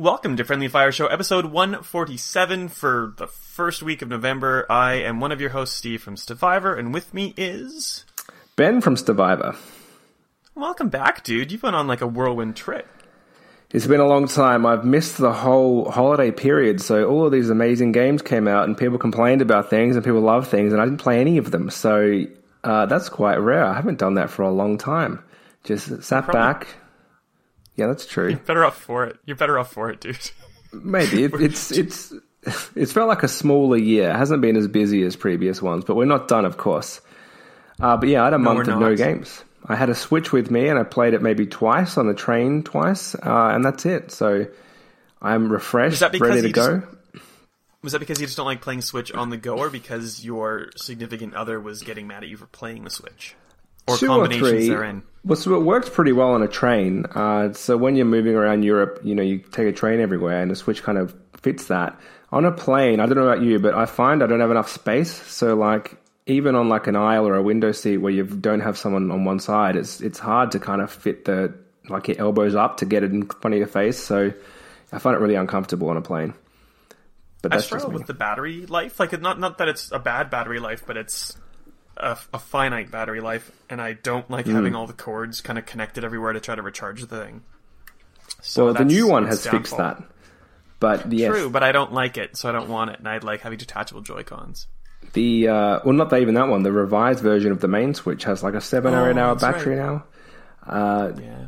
Welcome to Friendly Fire Show, episode 147 for the first week of November. I am one of your hosts, Steve from Stevivor, and with me is. Ben from Stevivor. Welcome back, dude. You've been on like a whirlwind trip. It's been a long time. I've missed the whole holiday period, so all of these amazing games came out, and people complained about things, and people love things, and I didn't play any of them. So uh, that's quite rare. I haven't done that for a long time. Just sat Probably- back. Yeah, that's true. You're Better off for it. You're better off for it, dude. Maybe it, it's it's it's felt like a smaller year. It hasn't been as busy as previous ones, but we're not done, of course. Uh, but yeah, I had a month we're of no games. I had a Switch with me, and I played it maybe twice on the train, twice, uh, and that's it. So I'm refreshed, that ready to go. just- Was that because you just don't like playing Switch on the go, or because your significant other was getting mad at you for playing the Switch? Or Two or combinations three. therein? Well, so it works pretty well on a train. Uh, so when you're moving around Europe, you know, you take a train everywhere, and the Switch kind of fits that. On a plane, I don't know about you, but I find I don't have enough space. So like, even on like an aisle or a window seat where you don't have someone on one side, it's it's hard to kind of fit the like your elbows up to get it in front of your face. So I find it really uncomfortable on a plane. But I struggle with the battery life. Like, not not that it's a bad battery life, but it's a, a finite battery life, and I don't like Mm. having all the cords kind of connected everywhere to try to recharge the thing. So well, the new one has fixed that. But yes, True, but I don't like it, so I don't want it, and I'd like having detachable Joy Cons. The uh, well, not even that one. The revised version of the main Switch has like a seven or Oh, eight hour battery now. Uh, Yeah,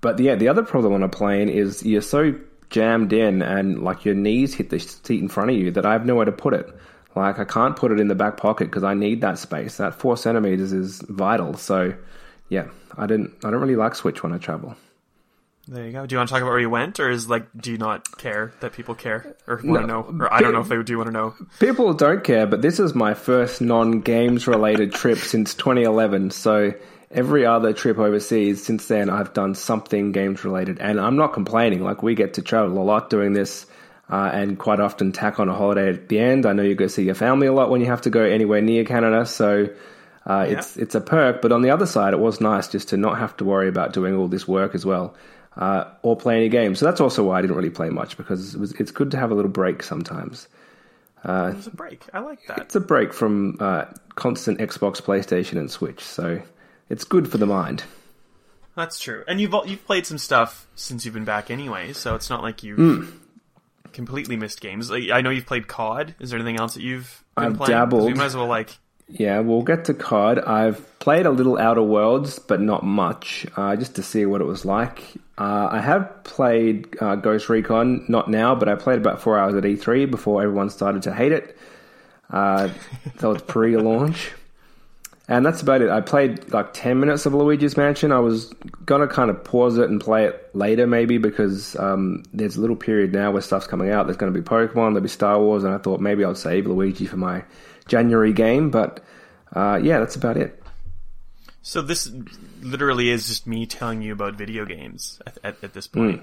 But yeah, the other problem on a plane is you're so jammed in and like your knees hit the seat in front of you that I have nowhere to put it. Like I can't put it in the back pocket because I need that space. That four centimeters is vital. So yeah, I didn't. I don't really like Switch when I travel. there you go. Do you want to talk about where you went, or is like, do you not care that people care or want to know, or I don't know if they do want to know? People don't care, but this is my first non games related trip since 2011. So every other trip overseas since then, I've done something games related, and I'm not complaining. Like we get to travel a lot doing this, uh, and quite often tack on a holiday at the end. I know you go see your family a lot when you have to go anywhere near Canada, so. Uh, It's it's a perk, but on the other side, it was nice just to not have to worry about doing all this work as well, uh, or play any games. So that's also why I didn't really play much because it was, it's good to have a little break sometimes. It's a break. I like that. It's a break from uh, constant Xbox, PlayStation, and Switch, so it's good for the mind. That's true. And you've you've played some stuff since you've been back anyway, so it's not like you've Hmm. Completely missed games. I know you've played COD. Is there anything else that you've been I've playing? 'Cause We might as well like. Yeah, we'll get to COD. I've played a little Outer Worlds, but not much, uh, just to see what it was like. Uh, I have played uh, Ghost Recon, not now, but I played about four hours at E3 before everyone started to hate it. Uh, so it's pre-launch. And that's about it. I played like 10 minutes of Luigi's Mansion. I was going to kind of pause it and play it later, maybe, because um, there's a little period now where stuff's coming out. There's going to be Pokemon, there'll be Star Wars, and I thought maybe I'll save Luigi for my January game. But uh, yeah, that's about it. So this literally is just me telling you about video games at, at, at this point.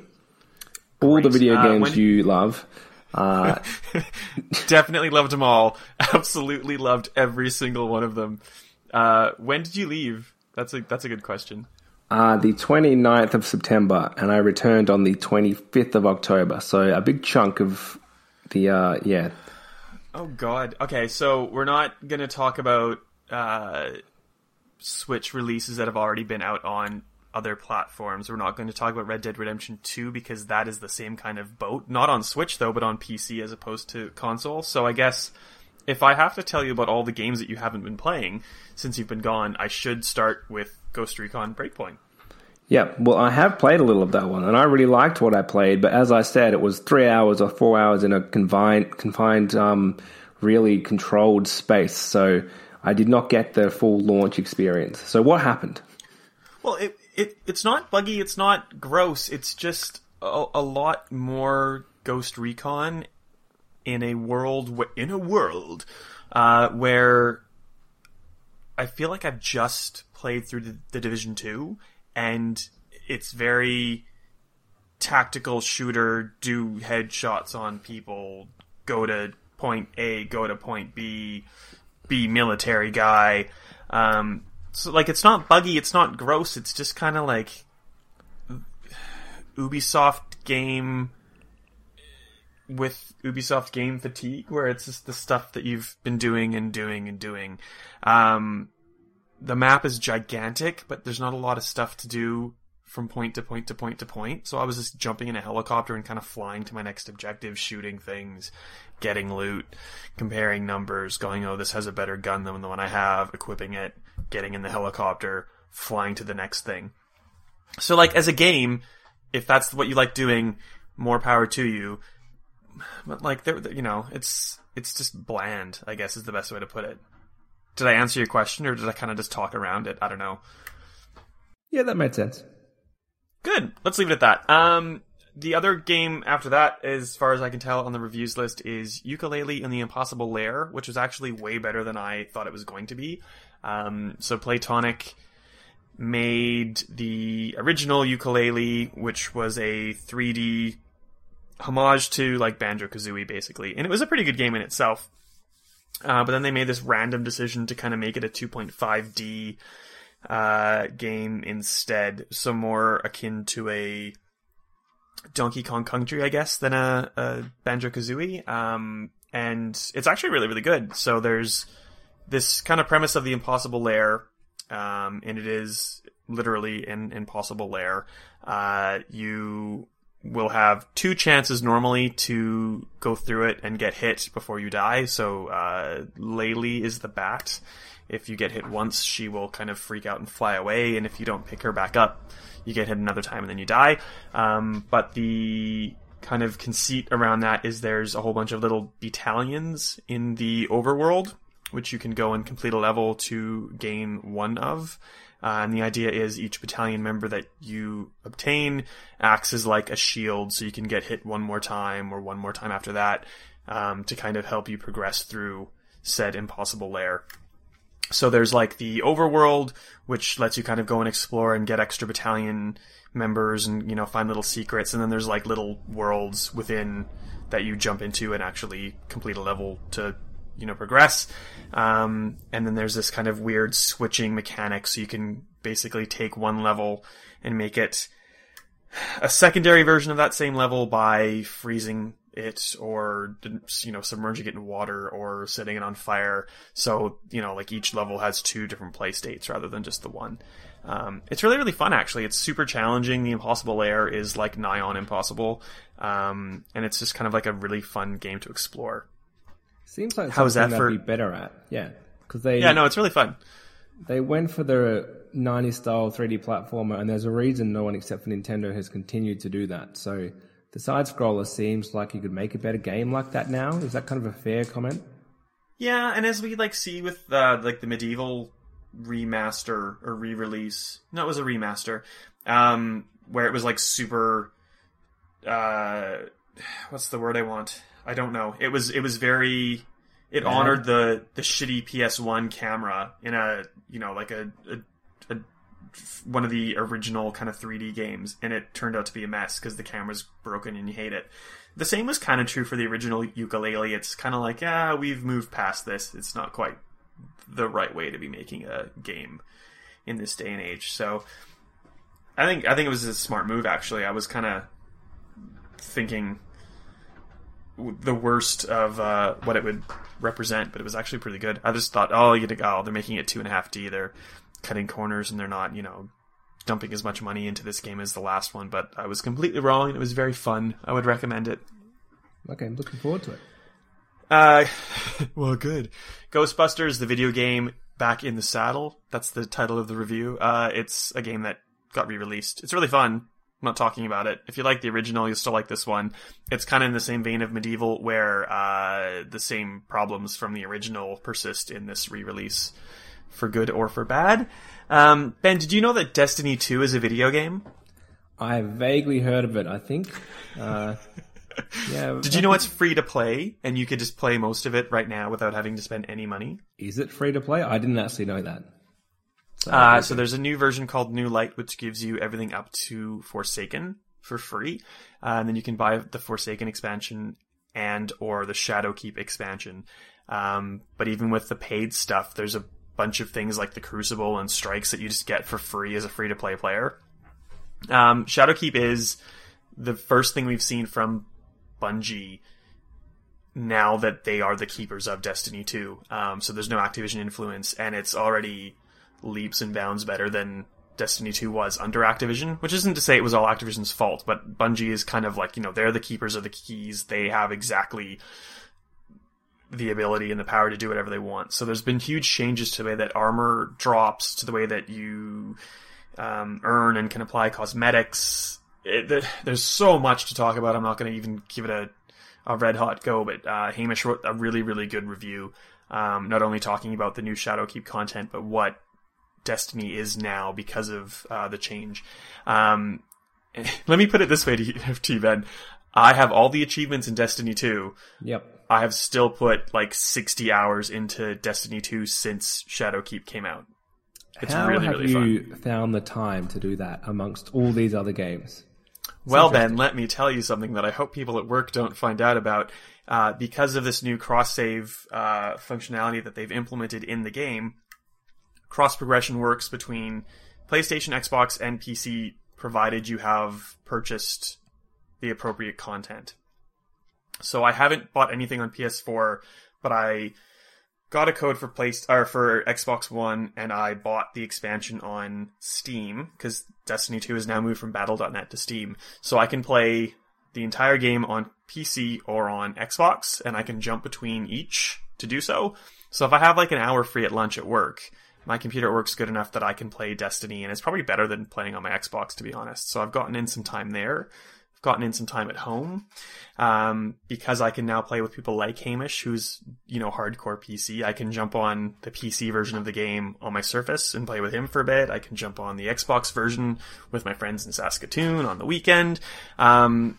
All the video Uh, games when- you love. Uh, Definitely loved them all. Absolutely loved every single one of them. Uh, when did you leave? That's a that's a good question. uh, the 29th of September, and I returned on the 25th of October. So a big chunk of the, uh, yeah, Oh God. Okay, so we're not gonna talk about uh, Switch releases that have already been out on other platforms. We're not going to talk about Red Dead Redemption 2 because that is the same kind of boat. Not on Switch though, but on PC as opposed to console. So I guess if I have to tell you about all the games that you haven't been playing since you've been gone, I should start with Ghost Recon Breakpoint. Yeah, well, I have played a little of that one, and I really liked what I played. But as I said, it was three hours or four hours in a confined, confined, um, really controlled space. So I did not get the full launch experience. So what happened? Well, it, it it's not buggy. It's not gross. It's just a, a lot more Ghost Recon in a world wh- in a world uh, where I feel like I've just played through the, the Division Two, and it's very tactical shooter. Do headshots on people. Go to point A. Go to point B. Be military guy. Um, so like it's not buggy, it's not gross, it's just kind of like Ubisoft game with Ubisoft game fatigue, where it's just the stuff that you've been doing and doing and doing. Um, the map is gigantic, but there's not a lot of stuff to do from point to point to point to point. So I was just jumping in a helicopter and kind of flying to my next objective, shooting things, getting loot, comparing numbers, going, oh, this has a better gun than the one I have, equipping it, getting in the helicopter, flying to the next thing. So like as a game, if that's what you like doing, more power to you. But like there, you know, it's it's just bland. I guess is the best way to put it. Did I answer your question, or did I kind of just talk around it? I don't know. Yeah, that made sense. Good. Let's leave it at that. Um, the other game after that, as far as I can tell on the reviews list, is Yooka-Laylee the Impossible Lair, which was actually way better than I thought it was going to be. Um, so Playtonic made the original Yooka-Laylee, which was a 3D homage to like Banjo Kazooie, basically, and it was a pretty good game in itself. Uh, but then they made this random decision to kind of make it a 2.5D uh, game instead, so more akin to a Donkey Kong Country, I guess, than a, a Banjo Kazooie. Um, and it's actually really, really good. So there's this kind of premise of the impossible lair, um, and it is literally an impossible lair. Uh, you will have two chances normally to go through it and get hit before you die. So uh, Laylee is the bat. If you get hit once, she will kind of freak out and fly away, and if you don't pick her back up, you get hit another time and then you die. Um, but the kind of conceit around that is there's a whole bunch of little battalions in the overworld, which you can go and complete a level to gain one of. Uh, and the idea is each battalion member that you obtain acts as like a shield, so you can get hit one more time or one more time after that um, to kind of help you progress through said impossible lair. So there's like the overworld, which lets you kind of go and explore and get extra battalion members and you know find little secrets, and then there's like little worlds within that you jump into and actually complete a level to you know progress. Um, and then there's this kind of weird switching mechanic, so you can basically take one level and make it a secondary version of that same level by freezing it or you know submerging it in water or setting it on fire. So you know like each level has two different play states rather than just the one. Um, it's really really fun actually. It's super challenging. The impossible lair is like nigh on impossible, um, and it's just kind of like a really fun game to explore. Seems like How is that for- be better at. Yeah, because they Yeah, no, it's really fun. they went for the 90s style 3D platformer, and there's a reason no one except for Nintendo has continued to do that. So the side scroller seems like you could make a better game like that now. Is that kind of a fair comment? Yeah, and as we like see with uh, like the MediEvil remaster or re-release, no, it was a remaster, um, where it was like super. Uh, what's the word I want? I don't know. It was it was very. It Bad? honored the the shitty PS1 camera in a you know like a, a, a one of the original kind of 3D games, and it turned out to be a mess because the camera's broken and you hate it. The same was kind of true for the original Yooka-Laylee. It's kind of like, yeah, we've moved past this. It's not quite the right way to be making a game in this day and age. So, I think I think it was a smart move. Actually, I was kind of thinking the worst of uh, what it would represent, but it was actually pretty good. I just thought, oh, you oh, they're making it two and a half D. They're cutting corners and they're not, you know, dumping as much money into this game as the last one. But I was completely wrong, it was very fun. I would recommend it. Okay, I'm looking forward to it. Uh, well, good. Ghostbusters, the video game, back in the saddle. That's the title of the review. Uh, it's a game that got re-released. It's really fun. I'm not talking about it. If you like the original, you'll still like this one. It's kind of in the same vein of MediEvil, where uh, the same problems from the original persist in this re-release, for good or for bad. Um, ben, did you know that Destiny 2 is a video game? I vaguely heard of it. I think. Uh, yeah. Did you know it's free to play, and you could just play most of it right now without having to spend any money? Is it free to play? I didn't actually know that. So, Uh, so there's a new version called New Light, which gives you everything up to Forsaken for free, uh, and then you can buy the Forsaken expansion and or the Shadowkeep expansion. Um, but even with the paid stuff, there's a bunch of things like the Crucible and Strikes that you just get for free as a free to play player. Um, Shadowkeep is the first thing we've seen from Bungie now that they are the keepers of Destiny 2. Um, so there's no Activision influence, and it's already leaps and bounds better than Destiny 2 was under Activision, which isn't to say it was all Activision's fault, but Bungie is kind of like, you know, they're the keepers of the keys. They have exactly the ability and the power to do whatever they want. So there's been huge changes to the way that armor drops, to the way that you um, earn and can apply cosmetics. It, there's so much to talk about. I'm not going to even give it a, a red hot go, but uh, Hamish wrote a really, really good review, um, not only talking about the new Shadowkeep content, but what Destiny is now because of uh, the change. Um, let me put it this way to you, to you, Ben. I have all the achievements in Destiny 2. Yep. I have still put like 60 hours into Destiny 2 since Shadowkeep came out. It's How really, have really you fun. found the time to do that amongst all these other games? It's well, Ben, let me tell you something that I hope people at work don't find out about. Uh, because of this new cross save uh, functionality that they've implemented in the game, cross progression works between PlayStation, Xbox, and PC, provided you have purchased the appropriate content. So I haven't bought anything on PS4, but I got a code for place or for Xbox One, and I bought the expansion on Steam because Destiny 2 has now moved from Battle.net to Steam, so I can play the entire game on PC or on Xbox, and I can jump between each to do so. So if I have like an hour free at lunch at work, my computer works good enough that I can play Destiny, and it's probably better than playing on my Xbox, to be honest. So I've gotten in some time there I've gotten in some time at home um, because I can now play with people like Hamish, who's you know hardcore PC. I can jump on the PC version of the game on my Surface and play with him for a bit. I can jump on the Xbox version with my friends in Saskatoon on the weekend, um,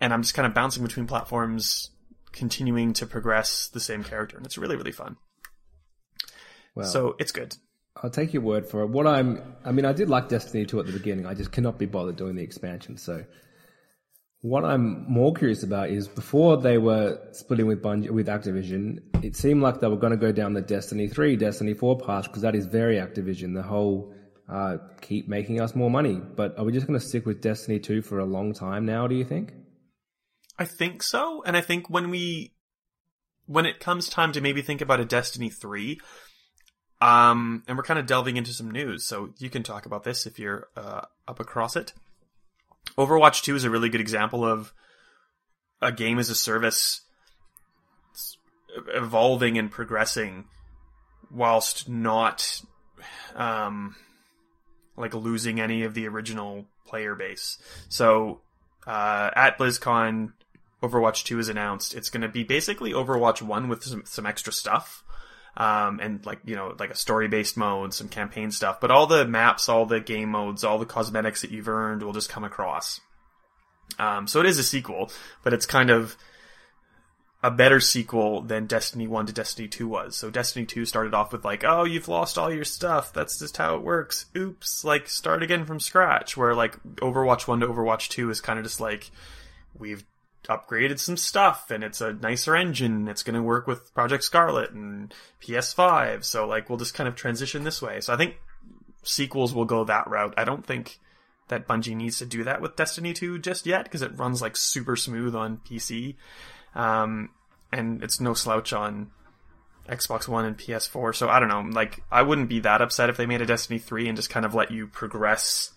and I'm just kind of bouncing between platforms, continuing to progress the same character, and it's really really fun. Well, so it's good. I'll take your word for it. What I'm, I mean, I did like Destiny 2 at the beginning. I just cannot be bothered doing the expansion. So what I'm more curious about is before they were splitting with Bungie, with Activision, it seemed like they were going to go down the Destiny 3, Destiny 4 path because that is very Activision. The whole uh, keep making us more money. But are we just going to stick with Destiny 2 for a long time now, do you think? I think so. And I think when we, when it comes time to maybe think about a Destiny 3, um, and we're kind of delving into some news, so you can talk about this if you're uh, up across it. Overwatch 2 is a really good example of a game as a service evolving and progressing whilst not um, like losing any of the original player base. So uh, at BlizzCon, Overwatch 2 is announced. It's going to be basically Overwatch 1 with some, some extra stuff um, and like you know like a story based mode, some campaign stuff. But all the maps, all the game modes, all the cosmetics that you've earned will just come across. Um, so it is a sequel, but it's kind of a better sequel than Destiny 1 to Destiny 2 was. So Destiny 2 started off with like, oh, you've lost all your stuff. That's just how it works. Oops. Like, start again from scratch. Where like Overwatch 1 to Overwatch 2 is kind of just like, we've upgraded some stuff and it's a nicer engine. It's going to work with Project Scarlet and PS5. So like we'll just kind of transition this way. So I think sequels will go that route. I don't think that Bungie needs to do that with Destiny 2 just yet because it runs like super smooth on PC. Um, and it's no slouch on Xbox One and PS4. So I don't know. Like I wouldn't be that upset if they made a Destiny 3 and just kind of let you progress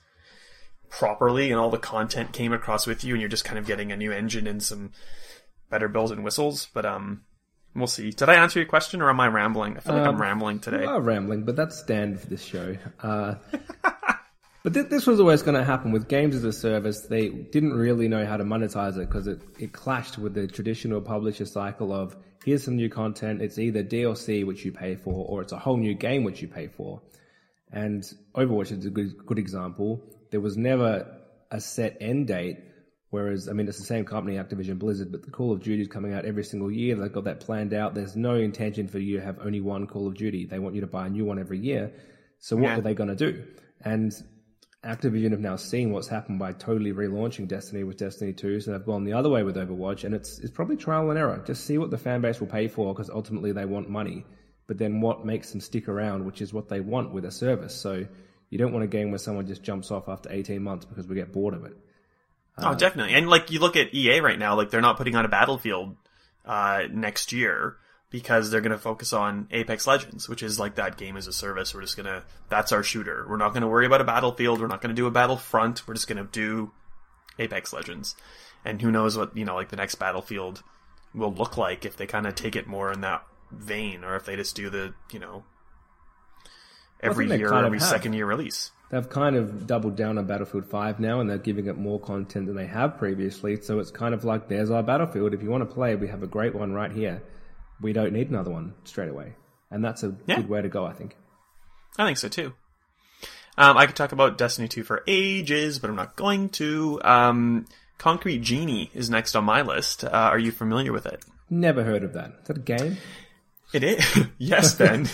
properly and all the content came across with you and you're just kind of getting a new engine and some better bells and whistles. But um we'll see. Did I answer your question or am I rambling? I feel like um, I'm rambling today. You are rambling, but that's standard for this show. Uh, but th- this was always going to happen with games as a service. They didn't really know how to monetize it because it, it clashed with the traditional publisher cycle of here's some new content. It's either DLC, which you pay for, or it's a whole new game, which you pay for. And Overwatch is a good, good example there was never a set end date. Whereas, I mean, it's the same company, Activision Blizzard, but the Call of Duty is coming out every single year. They've got that planned out. There's no intention for you to have only one Call of Duty. They want you to buy a new one every year. So what yeah. are they going to do? And Activision have now seen what's happened by totally relaunching Destiny with Destiny 2, so they've gone the other way with Overwatch, and it's it's probably trial and error. Just see what the fan base will pay for, because ultimately they want money. But then what makes them stick around, which is what they want with a service. So you don't want a game where someone just jumps off after 18 months because we get bored of it. oh, definitely. And like you look at EA right now, like they're not putting on a Battlefield uh, next year because they're going to focus on Apex Legends, which is like that game as a service. We're just going to, that's our shooter. We're not going to worry about a Battlefield. We're not going to do a Battlefront. We're just going to do Apex Legends. And who knows what, you know, like the next Battlefield will look like if they kind of take it more in that vein or if they just do the, you know, every year, kind of every have. second year release. They've kind of doubled down on Battlefield 5 now and they're giving it more content than they have previously. So it's kind of like, there's our Battlefield. If you want to play, we have a great one right here. We don't need another one straight away. And that's a Yeah. good way to go, I think. I think so too. Um, I could talk about Destiny 2 for ages, but I'm not going to. Um, Concrete Genie is next on my list. Uh, are you familiar with it? Never heard of that. Is that a game? It is. yes, Ben.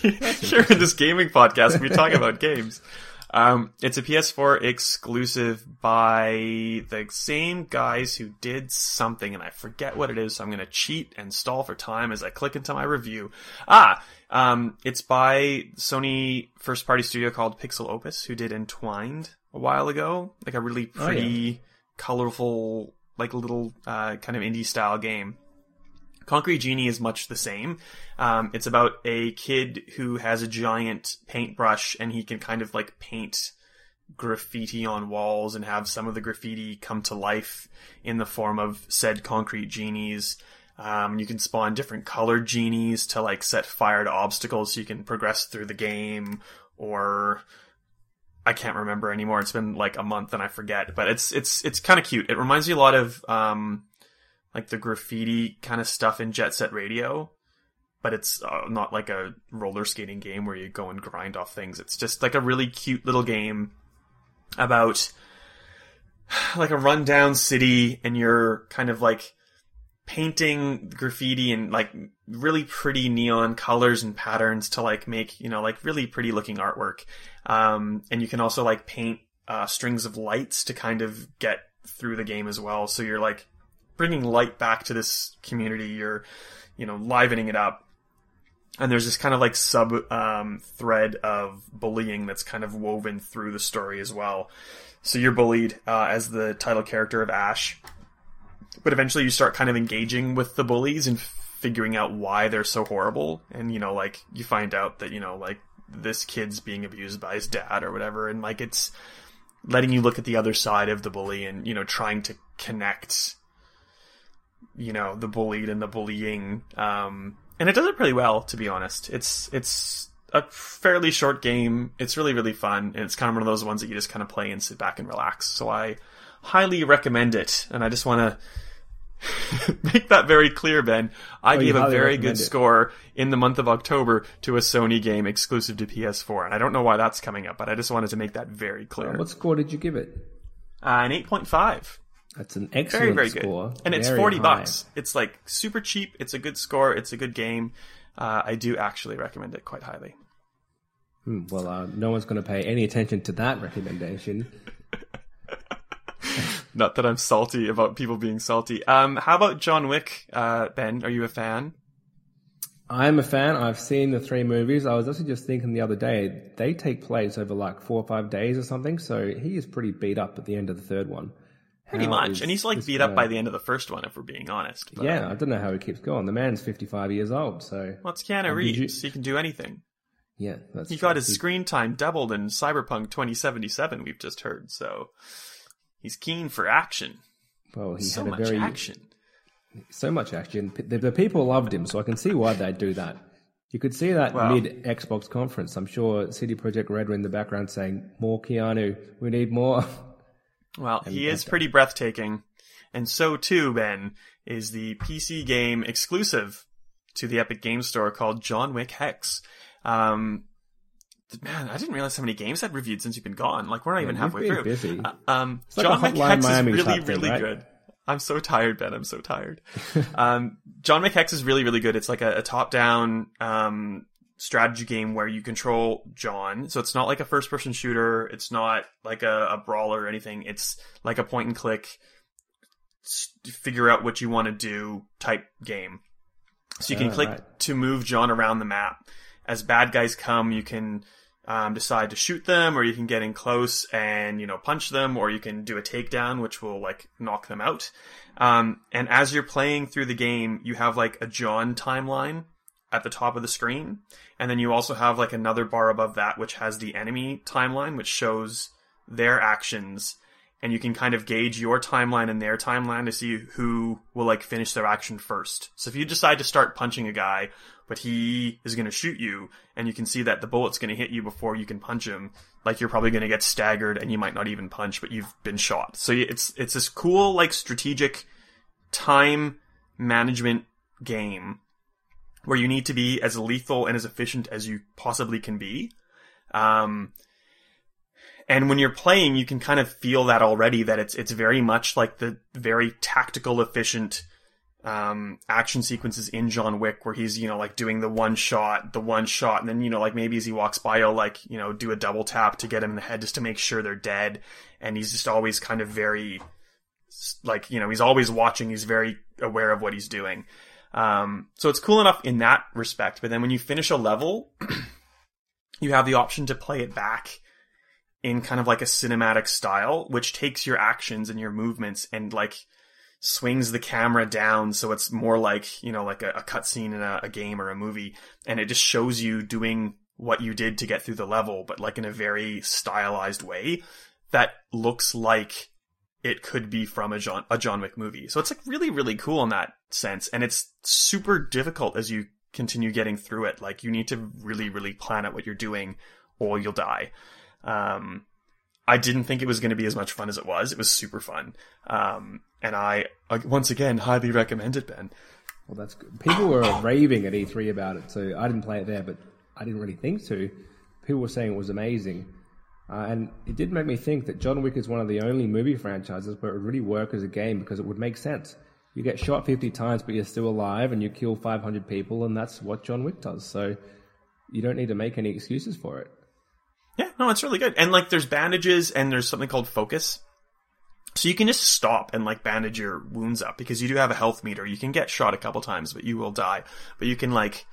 Here in this gaming podcast, we talk about games. Um, it's a PS4 exclusive by the same guys who did something, and I forget what it is, so I'm going to cheat and stall for time as I click into my review. Ah, um, it's by Sony first party studio called Pixel Opus, who did Entwined a while ago. Like a really Oh, yeah. pretty, colorful, like little, uh, kind of indie style game. Concrete Genie is much the same. Um, it's about a kid who has a giant paintbrush and he can kind of like paint graffiti on walls and have some of the graffiti come to life in the form of said concrete genies. Um, you can spawn different colored genies to like set fire to obstacles so you can progress through the game or I can't remember anymore. It's been like a month and I forget, but it's, it's, it's kind of cute. It reminds me a lot of, um, like the graffiti kind of stuff in Jet Set Radio, but it's uh, not like a roller skating game where you go and grind off things. It's just like a really cute little game about like a rundown city and you're kind of like painting graffiti and like really pretty neon colors and patterns to like make, you know, like really pretty looking artwork. Um, and you can also like paint uh, strings of lights to kind of get through the game as well. So you're like bringing light back to this community. You're, you know, livening it up. And there's this kind of like sub um, thread of bullying that's kind of woven through the story as well. So you're bullied uh, as the title character of Ash, but eventually you start kind of engaging with the bullies and figuring out why they're so horrible. And you know, like you find out that you know, like this kid's being abused by his dad or whatever, and like it's letting you look at the other side of the bully and you know trying to connect you know the bullied and the bullying um and it does it pretty well to be honest. It's it's a fairly short game. It's really really fun and it's kind of one of those ones that you just kind of play and sit back and relax. So i highly recommend it and i just want to make that very clear ben. I Oh, gave a very good it. score in the month of october to a sony game exclusive to ps4 and i don't know why that's coming up but i just wanted to make that very clear. What score did you give it? uh, an 8.5 That's an excellent very good score. and it's 40 high. bucks it's like super cheap it's a good score it's a good game uh, i do actually recommend it quite highly Hmm, well, uh, no one's going to pay any attention to that recommendation. not that i'm salty about people being salty um, how about john wick uh, ben are you a fan I'm a fan. I've seen the three movies. I was actually just thinking the other day, they take place over like four or five days or something. So he is pretty beat up at the end of the third one. Pretty much and he's like beat up gonna- by the end of the first one if we're being honest but, Yeah, um, I don't know how he keeps going. The man's 55 years old, so well it's keanu reeves you- he can do anything yeah, that's he got his screen time doubled in cyberpunk 2077 we've just heard so he's keen for action Well, he so had a much very action so much action. The, the people loved him, so I can see why they'd do that. You could see that Well- mid Xbox conference. I'm sure CD Projekt Red were in the background saying, "More Keanu, we need more." Well, he is pretty breathtaking. And so too, Ben, is the PC game exclusive to the Epic Game Store called John Wick Hex. Um, man, I didn't realize how many games I'd reviewed since you've been gone. Like, we're not even halfway through. busy. Uh, um, like John a Wick Hex Miami is really, really right? good. I'm so tired, Ben. I'm so tired. um, John Wick Hex is really, really good. It's like a, a top-down um, strategy game where you control John. So it's not like a first-person shooter. It's not like a, a brawler or anything. It's like a point-and-click, figure out what you want to do type game. So you can Ah, click right. to move John around the map. As bad guys come, you can um, decide to shoot them, or you can get in close and you know punch them, or you can do a takedown, which will like knock them out. Um, and as you're playing through the game, you have like a John timeline at the top of the screen, and then you also have like another bar above that, which has the enemy timeline, which shows their actions and you can kind of gauge your timeline and their timeline to see who will like finish their action first. So if you decide to start punching a guy, but he is going to shoot you, and you can see that the bullet's going to hit you before you can punch him, like you're probably going to get staggered and you might not even punch, but you've been shot. So it's it's this cool like strategic time management game where you need to be as lethal and as efficient as you possibly can be. Um, and when you're playing, you can kind of feel that already that it's it's very much like the very tactical, efficient um, action sequences in John Wick, where he's you know like doing the one shot, the one shot, and then you know like maybe as he walks by, he'll like you know do a double tap to get him in the head just to make sure they're dead, and he's just always kind of very like you know he's always watching, he's very aware of what he's doing. Um, so it's cool enough in that respect, but then when you finish a level, you have the option to play it back in kind of like a cinematic style, which takes your actions and your movements and like swings the camera down so it's more like, you know, like a, a cutscene in a, a game or a movie. And it just shows you doing what you did to get through the level, but like in a very stylized way that looks like it could be from a John a John Wick movie. So it's like really really cool in that sense, and it's super difficult as you continue getting through it. Like you need to really really plan out what you're doing, or you'll die. Um, I didn't think it was going to be as much fun as it was. It was super fun. Um, and I, once again, highly recommend it, Ben. Well, that's good. People were raving at E3 about it, so I didn't play it there, but I didn't really think to. People were saying it was amazing. Uh, and it did make me think that John Wick is one of the only movie franchises where it would really work as a game because it would make sense. You get shot 50 times, but you're still alive, and you kill 500 people, and that's what John Wick does. So you don't need to make any excuses for it. Yeah, no, it's really good. And like there's bandages and there's something called focus. So you can just stop and like bandage your wounds up because you do have a health meter. You can get shot a couple times, but you will die. But you can like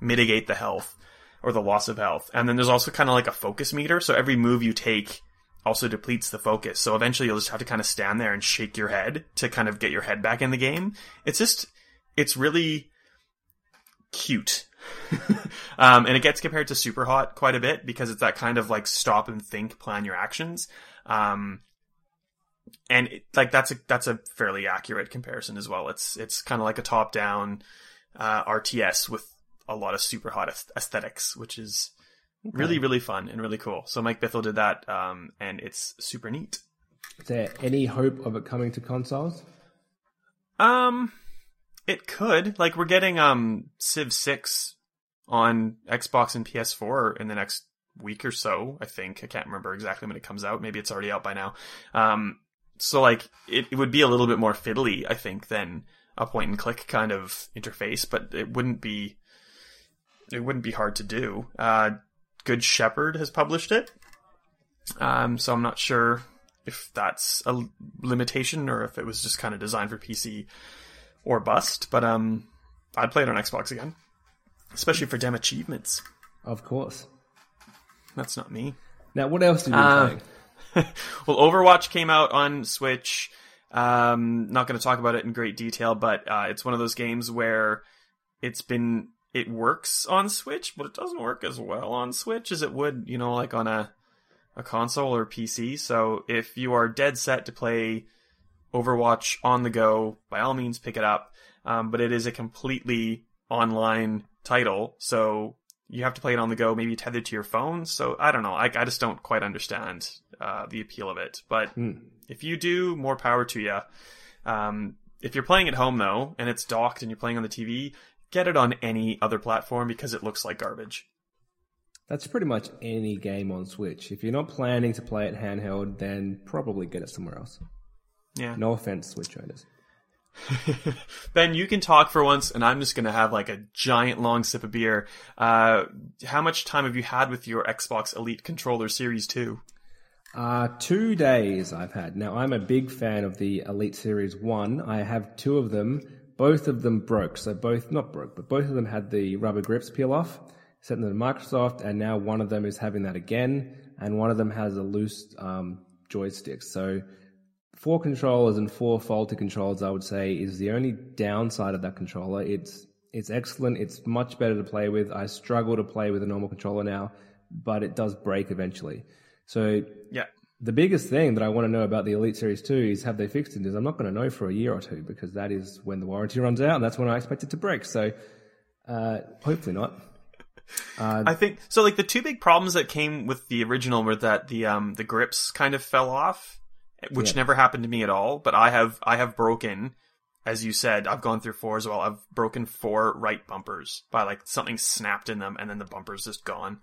mitigate the health or the loss of health. And then there's also kind of like a focus meter. So every move you take also depletes the focus. So eventually you'll just have to kind of stand there and shake your head to kind of get your head back in the game. It's just, it's really cute um, and it gets compared to Super Hot quite a bit because it's that kind of like stop and think, plan your actions. Um, and it, like that's a that's a fairly accurate comparison as well. It's it's kind of like a top down uh, RTS with a lot of super hot aesthetics, which is okay. really really fun and really cool. So Mike Bithell did that, um, and it's super neat. Is there any hope of it coming to consoles? Um, it could. Like we're getting um Civ Six on Xbox and PS4 in the next week or so. I think I can't remember exactly when it comes out. Maybe it's already out by now. Um, so like it, it would be a little bit more fiddly, I think, than a point and click kind of interface, but it wouldn't be it wouldn't be hard to do. Uh, Good Shepherd has published it, um, so I'm not sure if that's a limitation or if it was just kind of designed for PC or bust. But um, I'd play it on Xbox again especially for damn achievements. Of course. That's not me. Now, what else did you uh, play? well, Overwatch came out on Switch. Um, not going to talk about it in great detail, but uh, it's one of those games where it's been it works on Switch, but it doesn't work as well on Switch as it would, you know, like on a a console or PC. So if you are dead set to play Overwatch on the go, by all means pick it up. Um, but it is a completely online title, so you have to play it on the go, maybe tethered to your phone. So I don't know. I, I just don't quite understand uh, the appeal of it. But mm. if you do, more power to you. Um, if you're playing at home though, and it's docked and you're playing on the TV, get it on any other platform because it looks like garbage. That's pretty much any game on Switch. If you're not planning to play it handheld, then probably get it somewhere else. Yeah. No offense, Switch owners. ben, you can talk for once, and I'm just going to have like a giant long sip of beer. Uh, how much time have you had with your Xbox Elite Controller Series 2? Uh, two days I've had. Now, I'm a big fan of the Elite Series 1. I have two of them. Both of them broke. So, both, not broke, but both of them had the rubber grips peel off. sent them to Microsoft, and now one of them is having that again, and one of them has a loose um, joystick. So four controllers and four faulty controllers, I would say, is the only downside of that controller. It's it's excellent. It's much better to play with. I struggle to play with a normal controller now, but it does break eventually. So Yeah. The biggest thing that I want to know about the Elite Series 2 is have they fixed it? Is I'm not going to know for a year or two because that is when the warranty runs out and that's when I expect it to break. So uh, hopefully not. Uh, I think so. Like the two big problems that came with the original were that the um the grips kind of fell off, which Yeah. never happened to me at all. But I have I have broken, as you said, I've gone through four as well. I've broken four right bumpers by like something snapped in them, and then the bumper's just gone.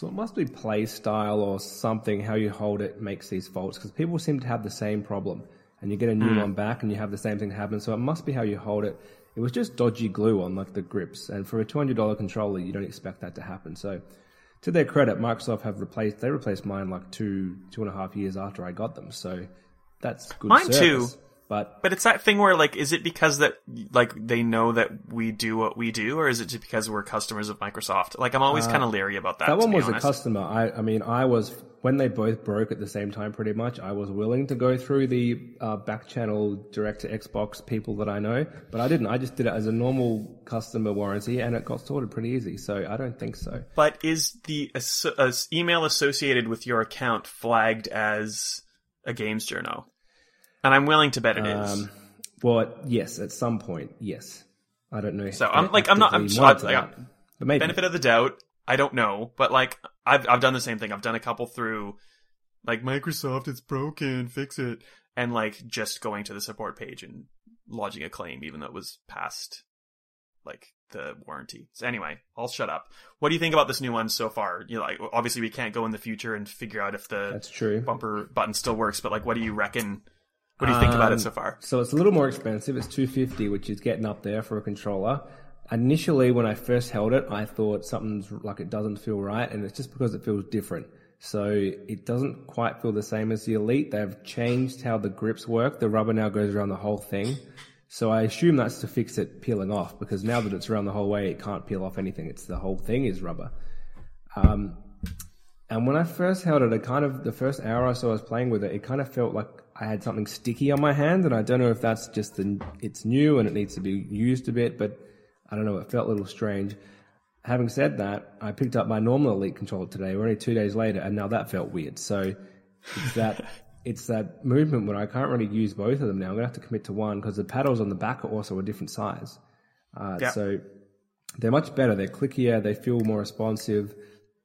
So it must be play style or something, how you hold it makes these faults because people seem to have the same problem and you get a new hmm. one back and you have the same thing happen. So it must be how you hold it. It was just dodgy glue on like the grips and for a $200 controller, you don't expect that to happen. So to their credit, Microsoft have replaced, they replaced mine like two, two and a half years after I got them. So that's good. Mine service. too. But But it's that thing where like, is it because that like they know that we do what we do, or is it just because we're customers of Microsoft? Like I'm always kind of leery about that. Uh, that one was a customer. I, I mean, I was when they both broke at the same time, pretty much. I was willing to go through the uh, back channel direct to Xbox people that I know, but I didn't. I just did it as a normal customer warranty, and it got sorted pretty easy. So I don't think so. But is the as- as email associated with your account flagged as a games journal? And I'm willing to bet it is. Um, well, yes, at some point, yes. I don't know. So, I'm- like, I'm not- I'm so- monitor I- I- but maybe Benefit of the doubt, I don't know, but like I've I've done the same thing. I've done a couple through like Microsoft, it's broken, fix it, and like just going to the support page and lodging a claim, even though it was past like the warranty. So anyway, I'll shut up. What do you think about this new one so far? You know, like obviously we can't go in the future and figure out if the that's true. bumper button still works, but like, what do you reckon? What do you think about Um, it so far? So it's a little more expensive. It's two fifty, which is getting up there for a controller. Initially, when I first held it, I thought something's like it doesn't feel right, and it's just because it feels different. So it doesn't quite feel the same as the Elite. They've changed how the grips work. The rubber now goes around the whole thing. So I assume that's to fix it peeling off because now that it's around the whole way, it can't peel off anything. It's the whole thing is rubber. Um, and when I first held it, it kind of the first hour or so I was playing with it, it kind of felt like I had something sticky on my hand, and I don't know if that's just the it's new and it needs to be used a bit, but I don't know. It felt a little strange. Having said that, I picked up my normal Elite controller today. We're only two days later, and now that felt weird. So it's that it's that movement where I can't really use both of them now. I'm gonna have to commit to one because the paddles on the back are also a different size. Uh, Yeah. So they're much better. They're clickier. They feel more responsive.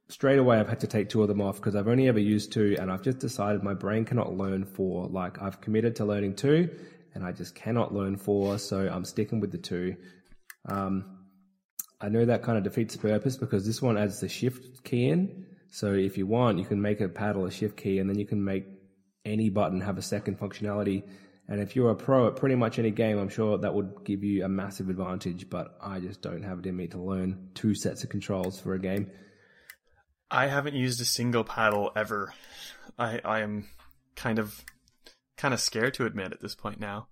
Straight away, I've had to take two of them off because I've only ever used two, and I've just decided my brain cannot learn four. Like I've committed to learning two, and I just cannot learn four, so I'm sticking with the two. Um, I know that kind of defeats the purpose because this one adds the shift key in. So if you want, you can make a paddle a shift key, and then you can make any button have a second functionality. And if you're a pro at pretty much any game, I'm sure that would give you a massive advantage. But I just don't have it in me to learn two sets of controls for a game. I haven't used a single paddle ever. I I am kind of kind of scared to admit at this point now.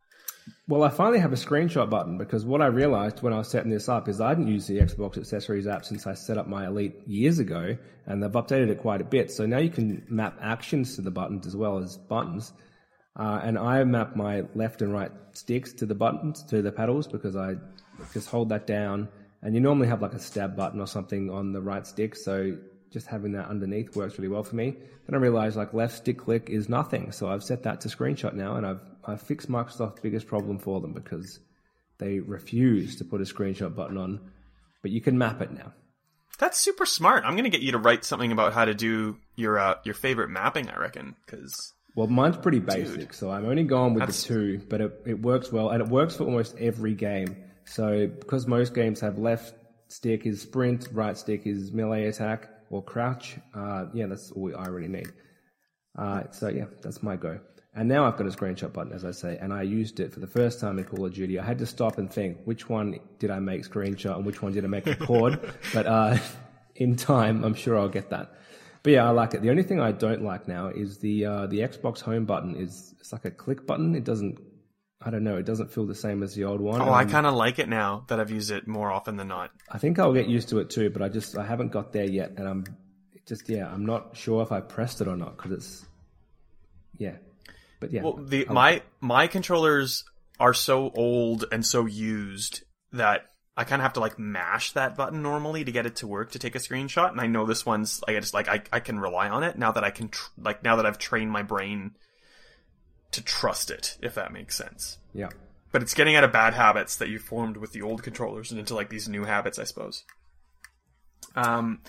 Well, I finally have a screenshot button because what I realized when I was setting this up is I didn't use the Xbox Accessories app since I set up my Elite years ago, and they've updated it quite a bit. So now you can map actions to the buttons as well as buttons. Uh, and I map my left and right sticks to the buttons, to the paddles, because I just hold that down. And you normally have like a stab button or something on the right stick, so just having that underneath works really well for me. Then I realized like left stick click is nothing, so I've set that to screenshot now, and I've I've fixed Microsoft's biggest problem for them because they refuse to put a screenshot button on, but you can map it now. That's super smart. I'm gonna get you to write something about how to do your uh, your favorite mapping. I reckon because Well, mine's pretty basic, so I'm only going with That's- the two, but it, it works well, and it works for almost every game. So because most games have left stick is sprint, right stick is melee attack or crouch, uh, yeah, that's all I really need. Uh, so yeah, that's my go. And now I've got a screenshot button, as I say, and I used it for the first time in Call of Duty. I had to stop and think, which one did I make screenshot and which one did I make record? but uh, in time, I'm sure I'll get that. But yeah, I like it. The only thing I don't like now is the uh, the Xbox Home button is it's like a click button. It doesn't. I don't know. It doesn't feel the same as the old one. Oh, I Um, kind of like it now that I've used it more often than not. I think I'll get used to it too, but I just I haven't got there yet, and I'm just yeah, I'm not sure if I pressed it or not because it's yeah, but yeah. Well, the I- my my controllers are so old and so used that I kind of have to like mash that button normally to get it to work to take a screenshot. And I know this one's like I just like I I can rely on it now that I can tr- like now that I've trained my brain to trust it, if that makes sense. yeah, But it's getting out of bad habits that you formed with the old controllers and into like these new habits, I suppose. Um,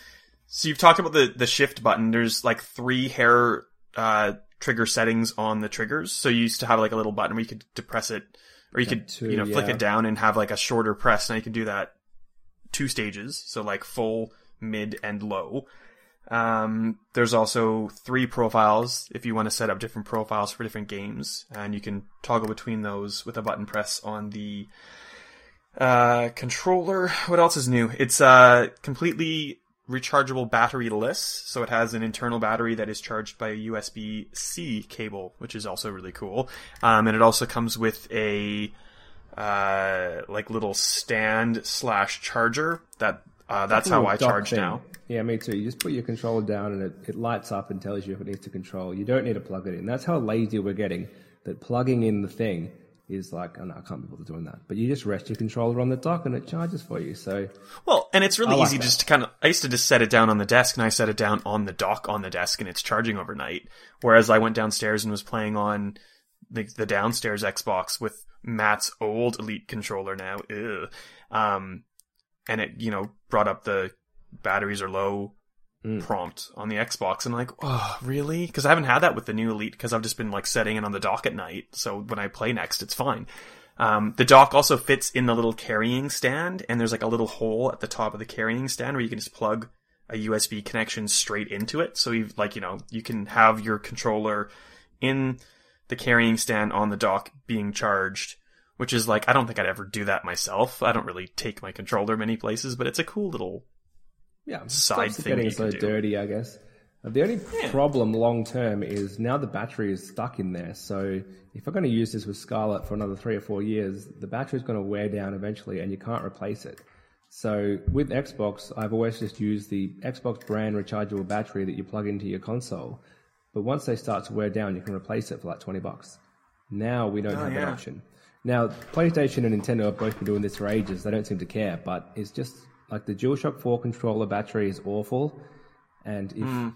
so you've talked about the the shift button. There's like three hair uh, trigger settings on the triggers. So you used to have like a little button where you could depress it, or you could you know flick it down and have like a shorter press. Now you can do that two stages, so like full, mid, and low. Um, there's also three profiles if you want to set up different profiles for different games, and you can toggle between those with a button press on the uh, controller. What else is new? It's uh, completely rechargeable battery batteryless, so it has an internal battery that is charged by a USB C cable, which is also really cool. Um, and it also comes with a uh, like little stand slash charger that uh, that's how I charge thing. now. Yeah, me too. You just put your controller down and it, it lights up and tells you if it needs to control. You don't need to plug it in. That's how lazy we're getting. That plugging in the thing is like, oh no, I can't be bothered doing that. But you just rest your controller on the dock and it charges for you. So Well, and it's really like easy that. just to kind of. I used to just set it down on the desk, and I set it down on the dock on the desk, and it's charging overnight. Whereas I went downstairs and was playing on the, the downstairs Xbox with Matt's old Elite controller now, Ugh. um, and it you know brought up the batteries are low Mm. prompt on the Xbox, and I'm like, oh, really? Because I haven't had that with the new Elite because I've just been like setting it on the dock at night. So when I play next, it's fine. Um, the dock also fits in the little carrying stand, and there's like a little hole at the top of the carrying stand where you can just plug a USB connection straight into it. So you like you know you can have your controller in the carrying stand on the dock being charged, which is like I don't think I'd ever do that myself. I don't really take my controller many places, but it's a cool little yeah, Side thing getting so do. dirty, I guess. Uh, The only problem long term is now the battery is stuck in there. So if I'm going to use this with Scarlet for another three or four years, the battery is going to wear down eventually, and you can't replace it. So with Xbox, I've always just used the Xbox brand rechargeable battery that you plug into your console. But once they start to wear down, you can replace it for like twenty bucks. Now we don't have that option. Now PlayStation and Nintendo have both been doing this for ages. They don't seem to care, but it's just like the DualShock 4 controller battery is awful, and if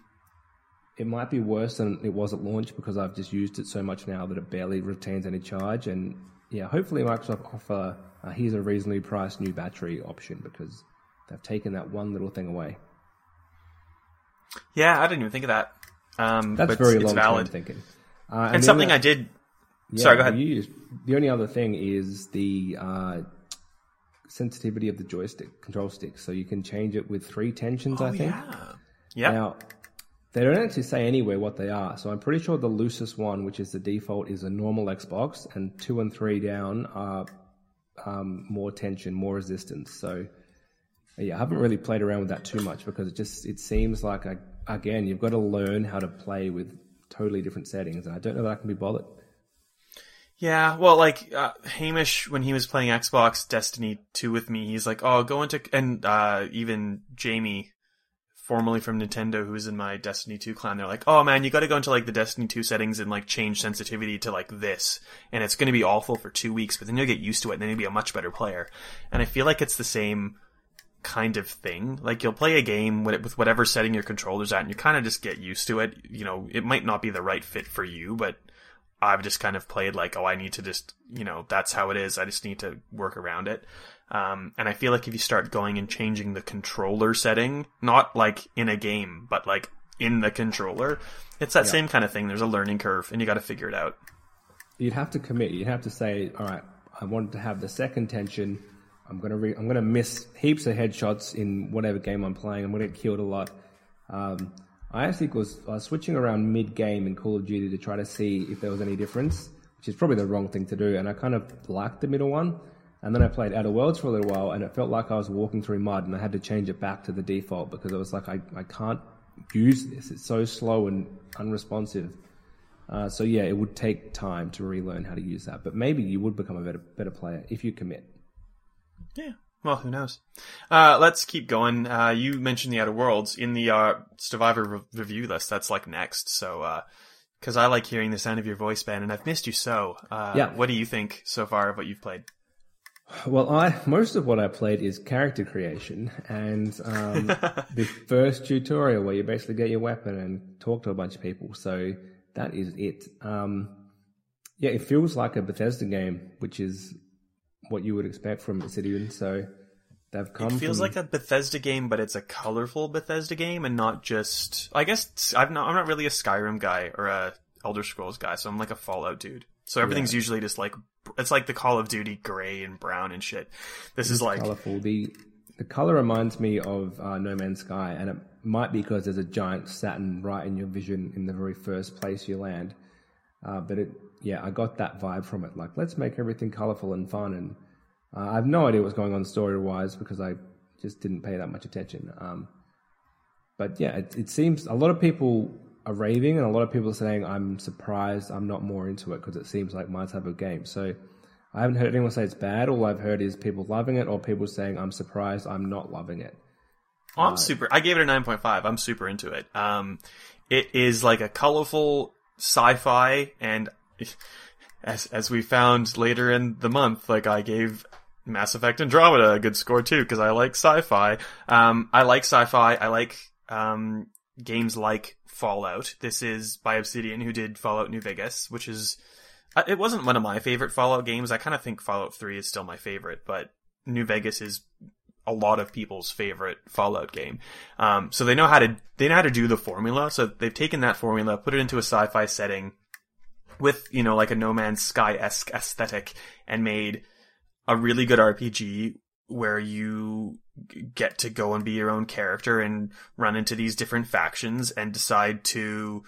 it might be worse than it was at launch because I've just used it so much now that it barely retains any charge. And yeah, hopefully Microsoft offer uh, here's a reasonably priced new battery option because they've taken that one little thing away. yeah. I didn't even think of that. Um, That's but very long term valid. thinking. Uh, And the something I did. Yeah, sorry, go ahead. used- the only other thing is the uh, sensitivity of the joystick control stick, so you can change it with three tensions. I Oh think. yeah, yeah. Now, they don't actually say anywhere what they are, so I'm pretty sure the loosest one, which is the default, is a normal Xbox, and two and three down are um, more tension, more resistance. So, yeah, I haven't really played around with that too much because it just it seems like I, again you've got to learn how to play with totally different settings, and I don't know that I can be bothered. Yeah, well, like uh, Hamish when he was playing Xbox Destiny two with me, he's like, "Oh, go into," and uh, even Jamie, formerly from Nintendo, who's in my Destiny two clan, they're like, "Oh man, you got to go into like the Destiny two settings and like change sensitivity to like this, and it's going to be awful for two weeks, but then you'll get used to it, and then you'll be a much better player." And I feel like it's the same kind of thing. Like you'll play a game with, with whatever setting your controller's at, and you kind of just get used to it. You know, it might not be the right fit for you, but I've just kind of played like, oh, I need to just, you know, that's how it is. I just need to work around it. Um, and I feel like if you start going and changing the controller setting, not like in a game, but like in the controller, it's that same kind of thing. There's a learning curve and you got to figure it out. You'd have to commit. You'd have to say, all right, I wanted to have the second tension. I'm gonna re- I'm gonna miss heaps of headshots in whatever game I'm playing. I'm gonna get killed a lot. Um, I actually was, I was switching around mid game in Call of Duty to try to see if there was any difference, which is probably the wrong thing to do. And I kind of liked the middle one. And then I played Outer Worlds for a little while, and it felt like I was walking through mud, and I had to change it back to the default because it was like I, I can't use this. It's so slow and unresponsive. Uh, so yeah, it would take time to relearn how to use that, but maybe you would become a better better player if you commit. Yeah. Well, who knows? Uh, let's keep going. Uh, you mentioned the Outer Worlds in the uh, Survivor re- review list. That's like next. So, because I like hearing the sound of your voice, Ben, and I've missed you so. Uh, Yeah. What do you think so far of what you've played? Well, I most of what I played is character creation, and um, the first tutorial where you basically get your weapon and talk to a bunch of people. So that is it. Um, yeah, it feels like a Bethesda game, which is what you would expect from Obsidian. So they've come. It feels from, like a Bethesda game, but it's a colorful Bethesda game, and not just. I guess I'm not. I'm not really a Skyrim guy or a Elder Scrolls guy, so I'm like a Fallout dude. So everything's usually just like it's like the Call of Duty gray and brown and shit. This is like colorful. The the color reminds me of uh, No Man's Sky, and it might be because there's a giant Saturn right in your vision in the very first place you land. Uh, but it, yeah, I got that vibe from it. Like, let's make everything colorful and fun. And uh, I have no idea what's going on story wise because I just didn't pay that much attention. Um, but yeah, it, it seems a lot of people are raving, and a lot of people are saying, "I'm surprised I'm not more into it because it seems like my type of game." So. I haven't heard anyone say it's bad. All I've heard is people loving it or people saying, I'm surprised I'm not loving it. Oh, I'm super. I gave it a 9.5. I'm super into it. Um, it is like a colorful sci-fi, and as as we found later in the month, like I gave Mass Effect Andromeda a good score too because I like sci-fi. Um, I like sci-fi. I like um games like Fallout. This is by Obsidian, who did Fallout New Vegas, which is uh, it wasn't one of my favorite Fallout games. I kind of think Fallout 3 is still my favorite, but New Vegas is a lot of people's favorite Fallout game. Um, so they know how to they know how to do the formula. So they've taken that formula, put it into a sci-fi setting with you know like a No Man's Sky esque aesthetic, and made a really good RPG where you get to go and be your own character and run into these different factions and decide to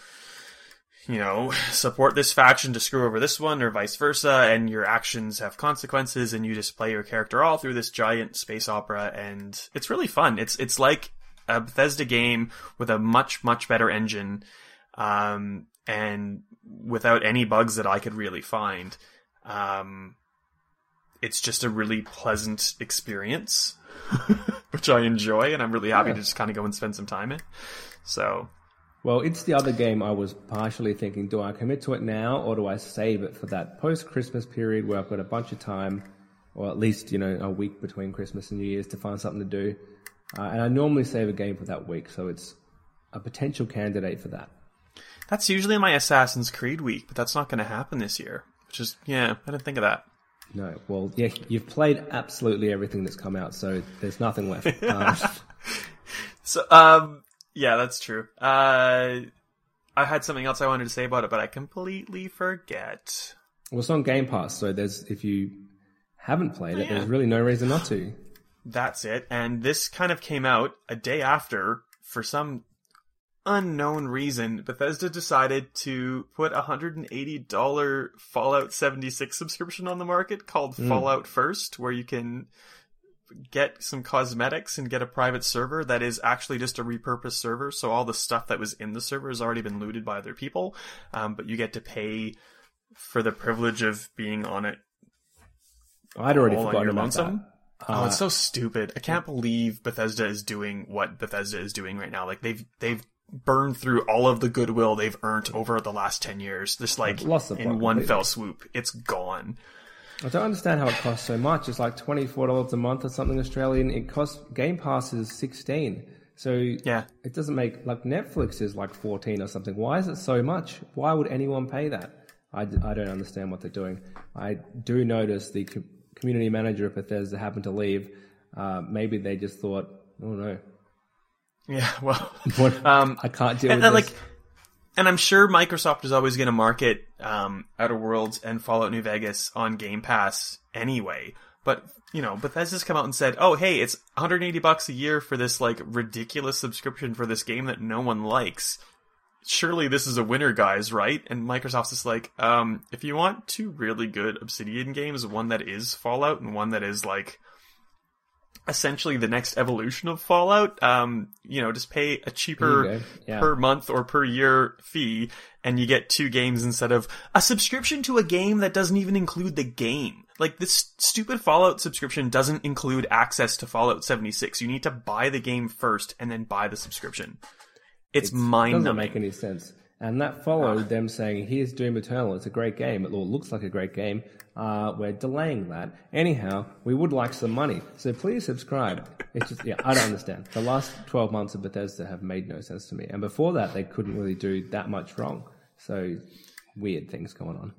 you know, support this faction to screw over this one or vice versa, and your actions have consequences and you just play your character all through this giant space opera and it's really fun. It's it's like a Bethesda game with a much, much better engine, um, and without any bugs that I could really find. Um, it's just a really pleasant experience, which I enjoy, and I'm really happy Yeah. to just kind of go and spend some time in. So, Well, it's the other game I was partially thinking do I commit to it now or do I save it for that post Christmas period where I've got a bunch of time, or at least, you know, a week between Christmas and New Year's to find something to do? Uh, and I normally save a game for that week, so it's a potential candidate for that. That's usually my Assassin's Creed week, but that's not going to happen this year. Which is, yeah, I didn't think of that. No, well, yeah, you've played absolutely everything that's come out, so there's nothing left. Um, So, um, yeah, that's true. Uh, I had something else I wanted to say about it, but I completely forget. well, it's on Game Pass, so there's if you haven't played it, yeah. there's really no reason not to. That's it. And this kind of came out a day after, for some unknown reason, Bethesda decided to put a $180 Fallout 76 subscription on the market called Fallout First, where you can get some cosmetics and get a private server that is actually just a repurposed server. So all the stuff that was in the server has already been looted by other people, um, but you get to pay for the privilege of being on it I'd already forgotten about lonesome. that. oh, it's so stupid. I can't believe Bethesda is doing what Bethesda is doing right now. Like they've they've burned through all of the goodwill they've earned over the last ten years. Just like in one completely. fell swoop, it's gone. I don't understand how it costs so much. It's like twenty four dollars a month or something Australian. It costs Game Pass is sixteen. So Yeah. it doesn't make like Netflix is like fourteen or something. Why is it so much? Why would anyone pay that? i, I don't understand what they're doing. I do notice the co- community manager of Bethesda happened to leave. Uh, maybe they just thought, oh no, Yeah, well, what, um, I can't deal and, with and this. like, and I'm sure Microsoft is always going to market um, Outer Worlds and Fallout New Vegas on Game Pass anyway. But you know, Bethesda's come out and said, "Oh, hey, it's 180 bucks a year for this like ridiculous subscription for this game that no one likes." Surely this is a winner, guys, right? And Microsoft's just like, um, if you want two really good Obsidian games, one that is Fallout and one that is like essentially the next evolution of Fallout. Um, you know, just pay a cheaper. Yeah. per month or per year fee and you get two games instead of a subscription to a game that doesn't even include the game. Like this stupid Fallout subscription doesn't include access to Fallout 76. You need to buy the game first and then buy the subscription. It's, mind doesn't make any sense. And that followed them saying, "Here's Doom Eternal. It's a great game. It looks like a great game. Uh, we're delaying that. Anyhow, we would like some money, so please subscribe." It's just, yeah, I don't understand. The last twelve months of Bethesda have made no sense to me, and before that, they couldn't really do that much wrong. So weird things going on.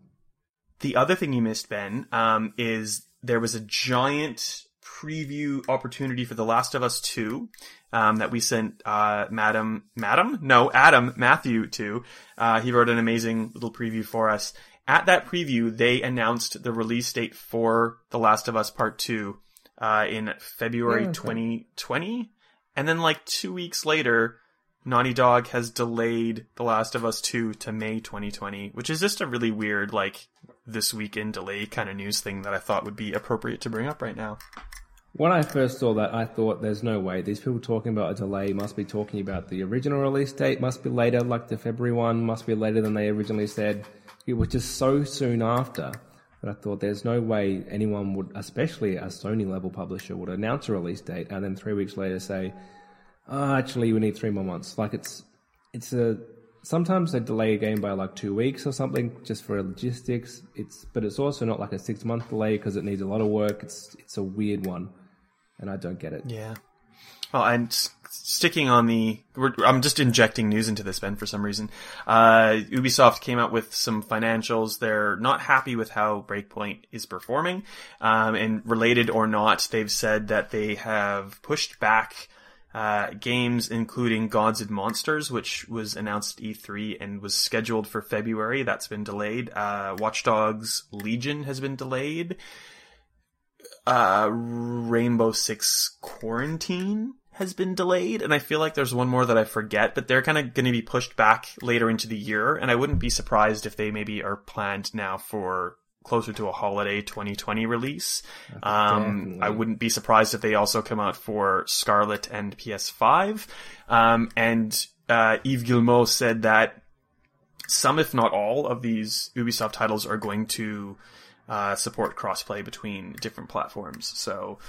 The other thing you missed, Ben, um, is there was a giant preview opportunity for The Last of Us 2 um, that we sent uh, Madam, Madam? No, Adam Matthew to. Uh, he wrote an amazing little preview for us. At that preview, they announced the release date for The Last of Us Part 2 uh, in February okay. 2020. And then, like, two weeks later, Naughty Dog has delayed The Last of Us 2 to May 2020, which is just a really weird, like, this weekend delay kind of news thing that I thought would be appropriate to bring up right now. When I first saw that, I thought, "There's no way these people talking about a delay must be talking about the original release date. Must be later, like the February one. Must be later than they originally said." It was just so soon after that I thought, "There's no way anyone would, especially a Sony level publisher, would announce a release date and then three weeks later say, oh, actually, we need three more months." Like it's it's a sometimes they delay a game by like two weeks or something just for logistics. It's but it's also not like a six month delay because it needs a lot of work. It's it's a weird one, and I don't get it. Yeah. Well, and s- sticking on the, we're, I'm just injecting news into this, Ben, for some reason. Uh, Ubisoft came out with some financials. They're not happy with how Breakpoint is performing. Um, and related or not, they've said that they have pushed back uh, games including Gods and Monsters, which was announced at E3 and was scheduled for February. That's been delayed. Uh, Watch Dogs Legion has been delayed. Uh, Rainbow Six Quarantine has been delayed, and I feel like there's one more that I forget, but they're kind of going to be pushed back later into the year, and I wouldn't be surprised if they maybe are planned now for closer to a holiday 2020 release. Um, I wouldn't be surprised if they also come out for Scarlet and PS5. Um, and uh, Yves Guillemot said that some, if not all, of these Ubisoft titles are going to uh, support crossplay between different platforms. So,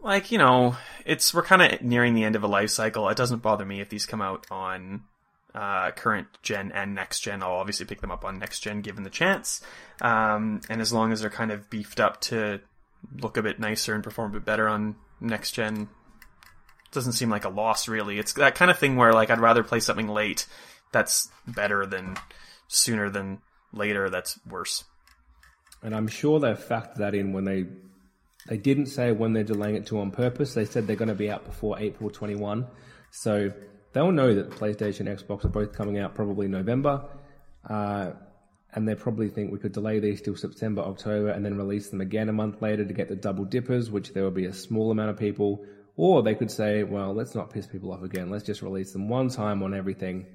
like you know, it's we're kind of nearing the end of a life cycle. It doesn't bother me if these come out on uh, current gen and next gen. I'll obviously pick them up on next gen given the chance. Um, and as long as they're kind of beefed up to look a bit nicer and perform a bit better on next gen, doesn't seem like a loss really. It's that kind of thing where like I'd rather play something late that's better than sooner than later that's worse. And I'm sure they factored that in when they they didn't say when they're delaying it to on purpose. They said they're going to be out before April 21, so they'll know that the PlayStation, and Xbox are both coming out probably November, uh, and they probably think we could delay these till September, October, and then release them again a month later to get the double dippers, which there will be a small amount of people. Or they could say, well, let's not piss people off again. Let's just release them one time on everything.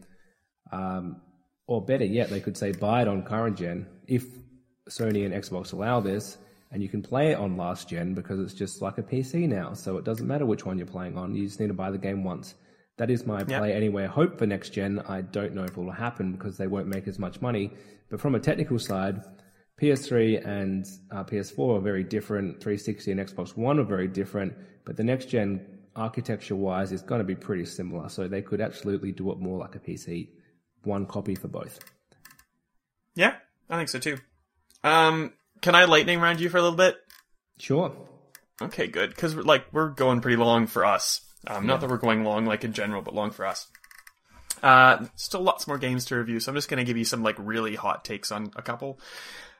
Um, or better yet, they could say buy it on current gen if Sony and Xbox allow this, and you can play it on last gen because it's just like a PC now. So it doesn't matter which one you're playing on. You just need to buy the game once. That is my play anywhere hope for next gen. I don't know if it will happen because they won't make as much money. But from a technical side, PS3 and uh, PS4 are very different. 360 and Xbox One are very different. But the next gen, architecture wise, is going to be pretty similar. So they could absolutely do it more like a PC. One copy for both. Yeah, I think so too. Um, can I lightning round you for a little bit? Sure. Okay, good. Because like we're going pretty long for us. Um, Not that we're going long like in general, but long for us. Uh, still lots more games to review, so I'm just gonna give you some like really hot takes on a couple.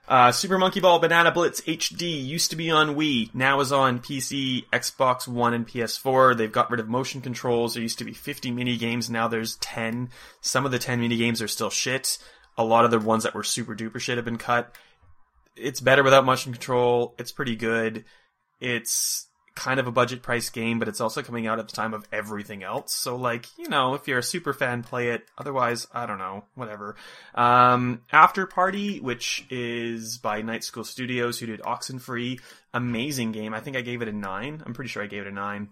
Uh, Super Monkey Ball Banana Blitz HD used to be on Wii, now is on PC, Xbox One, and PS4. They've got rid of motion controls. There used to be 50 mini games, now there's 10. Some of the 10 mini games are still shit. A lot of the ones that were super duper shit have been cut. It's better without motion control. It's pretty good. It's kind of a budget price game, but it's also coming out at the time of everything else. So like, you know, if you're a super fan, play it. Otherwise, I don't know, whatever. Um, After Party, which is by Night School Studios, who did Oxenfree, amazing game. I think I gave it a nine. I'm pretty sure I gave it a nine.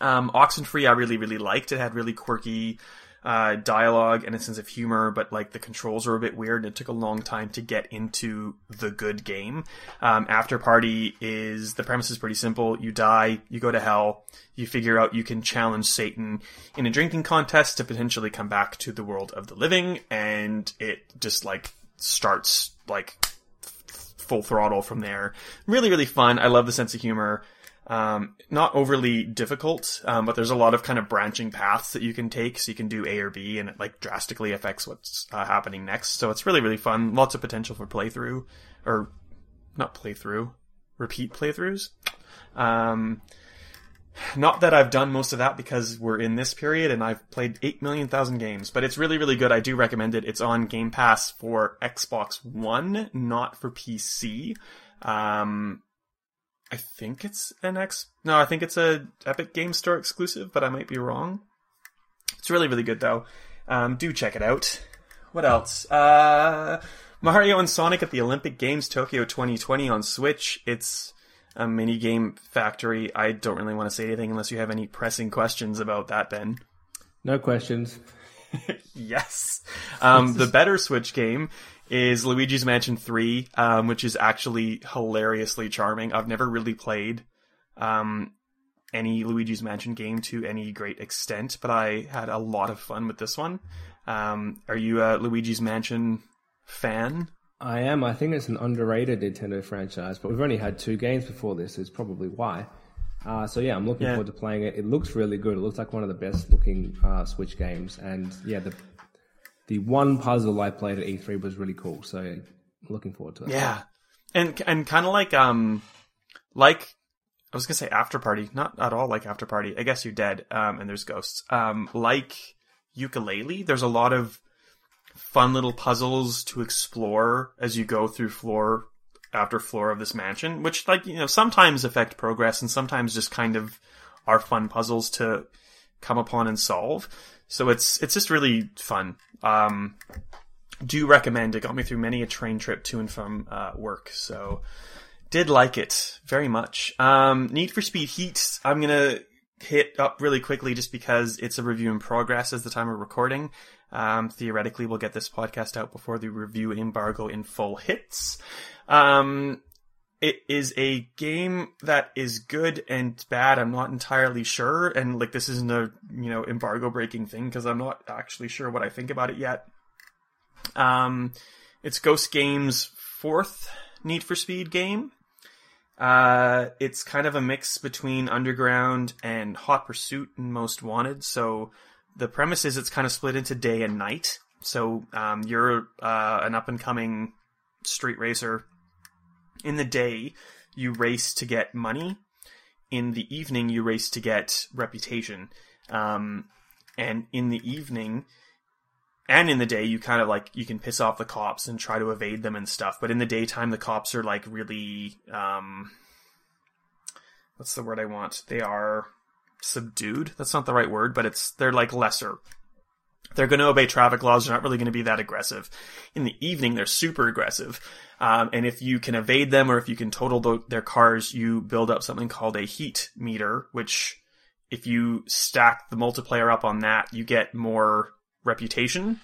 Um, Oxenfree, I really, really liked. It had really quirky, uh, dialogue and a sense of humor, but like the controls are a bit weird and it took a long time to get into the good game. Um, After Party is, the premise is pretty simple. You die, you go to hell, you figure out you can challenge Satan in a drinking contest to potentially come back to the world of the living, and it just like starts like full throttle from there. Really, really fun. I love the sense of humor. Um, not overly difficult, um, but there's a lot of kind of branching paths that you can take. So you can do A or B, and it like drastically affects what's uh, happening next. So it's really, really fun. Lots of potential for playthrough, or not playthrough, repeat playthroughs. Um, not that I've done most of that because we're in this period and I've played 8 million thousand games, but it's really, really good. I do recommend it. It's on Game Pass for Xbox One, not for PC. Um, I think it's an X. No, I think it's a Epic Game Store exclusive, but I might be wrong. It's really, really good though. Um, do check it out. What else? Uh, Mario and Sonic at the Olympic Games Tokyo 2020 on Switch. It's a mini game factory. I don't really want to say anything unless you have any pressing questions about that, Ben. No questions. yes. Um, the better Switch game is Luigi's Mansion 3, um, which is actually hilariously charming. I've never really played um, any Luigi's Mansion game to any great extent, but I had a lot of fun with this one. Um, are you a Luigi's Mansion fan? I am. I think it's an underrated Nintendo franchise, but we've only had two games before this. Is probably why. Uh, so yeah, I'm looking Yeah. forward to playing it. It looks really good. It looks like one of the best looking uh, Switch games, and yeah, the the one puzzle I played at E3 was really cool. So looking forward to it. Yeah, and and kind of like um, like I was gonna say After Party, not at all like After Party. I guess you're dead. Um, and there's ghosts. Um, like Yooka-Laylee, there's a lot of fun little puzzles to explore as you go through floor after floor of this mansion, which like you know sometimes affect progress and sometimes just kind of are fun puzzles to come upon and solve. So it's it's just really fun. Um, do recommend. It got me through many a train trip to and from uh, work. So did like it very much. Um, Need for Speed Heat. I'm gonna hit up really quickly just because it's a review in progress as the time of recording. Um, theoretically, we'll get this podcast out before the review embargo in full hits. Um, it is a game that is good and bad. I'm not entirely sure, and like this isn't a you know embargo breaking thing because I'm not actually sure what I think about it yet. Um, it's Ghost Games' fourth Need for Speed game. Uh, it's kind of a mix between Underground and Hot Pursuit and Most Wanted. So the premise is it's kind of split into day and night. So um, you're uh, an up and coming street racer. In the day, you race to get money. In the evening, you race to get reputation. Um, and in the evening, and in the day you kind of like you can piss off the cops and try to evade them and stuff but in the daytime the cops are like really um what's the word i want they are subdued that's not the right word but it's they're like lesser they're going to obey traffic laws they're not really going to be that aggressive in the evening they're super aggressive um, and if you can evade them or if you can total the, their cars you build up something called a heat meter which if you stack the multiplier up on that you get more reputation.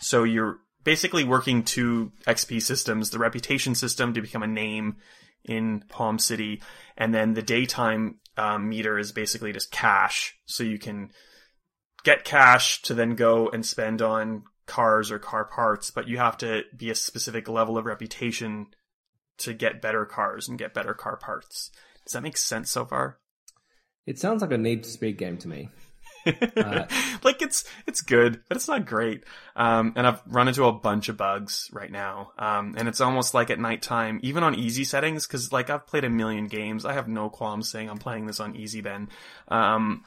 So you're basically working two XP systems, the reputation system to become a name in Palm City, and then the daytime um, meter is basically just cash. So you can get cash to then go and spend on cars or car parts, but you have to be a specific level of reputation to get better cars and get better car parts. Does that make sense so far? It sounds like a Need to Speed game to me. like it's it's good, but it's not great. Um, and I've run into a bunch of bugs right now. Um, and it's almost like at nighttime, even on easy settings, because like I've played a million games, I have no qualms saying I'm playing this on easy. Ben, um,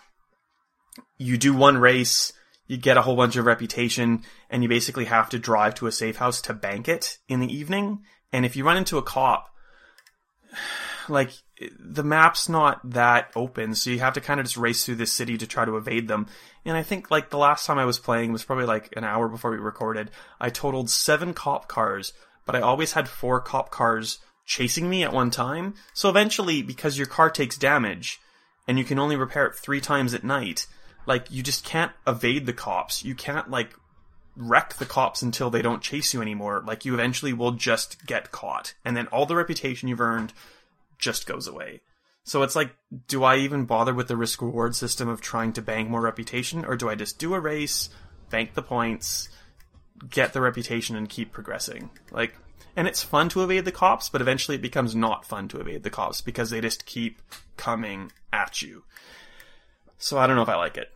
you do one race, you get a whole bunch of reputation, and you basically have to drive to a safe house to bank it in the evening. And if you run into a cop, like the map's not that open, so you have to kind of just race through this city to try to evade them. And I think like the last time I was playing was probably like an hour before we recorded. I totaled seven cop cars, but I always had four cop cars chasing me at one time. So eventually, because your car takes damage and you can only repair it three times at night, like you just can't evade the cops. You can't like wreck the cops until they don't chase you anymore. Like you eventually will just get caught, and then all the reputation you've earned just goes away. So it's like, do I even bother with the risk reward system of trying to bank more reputation, or do I just do a race, bank the points, get the reputation, and keep progressing? Like, and it's fun to evade the cops, but eventually it becomes not fun to evade the cops because they just keep coming at you. So I don't know if I like it.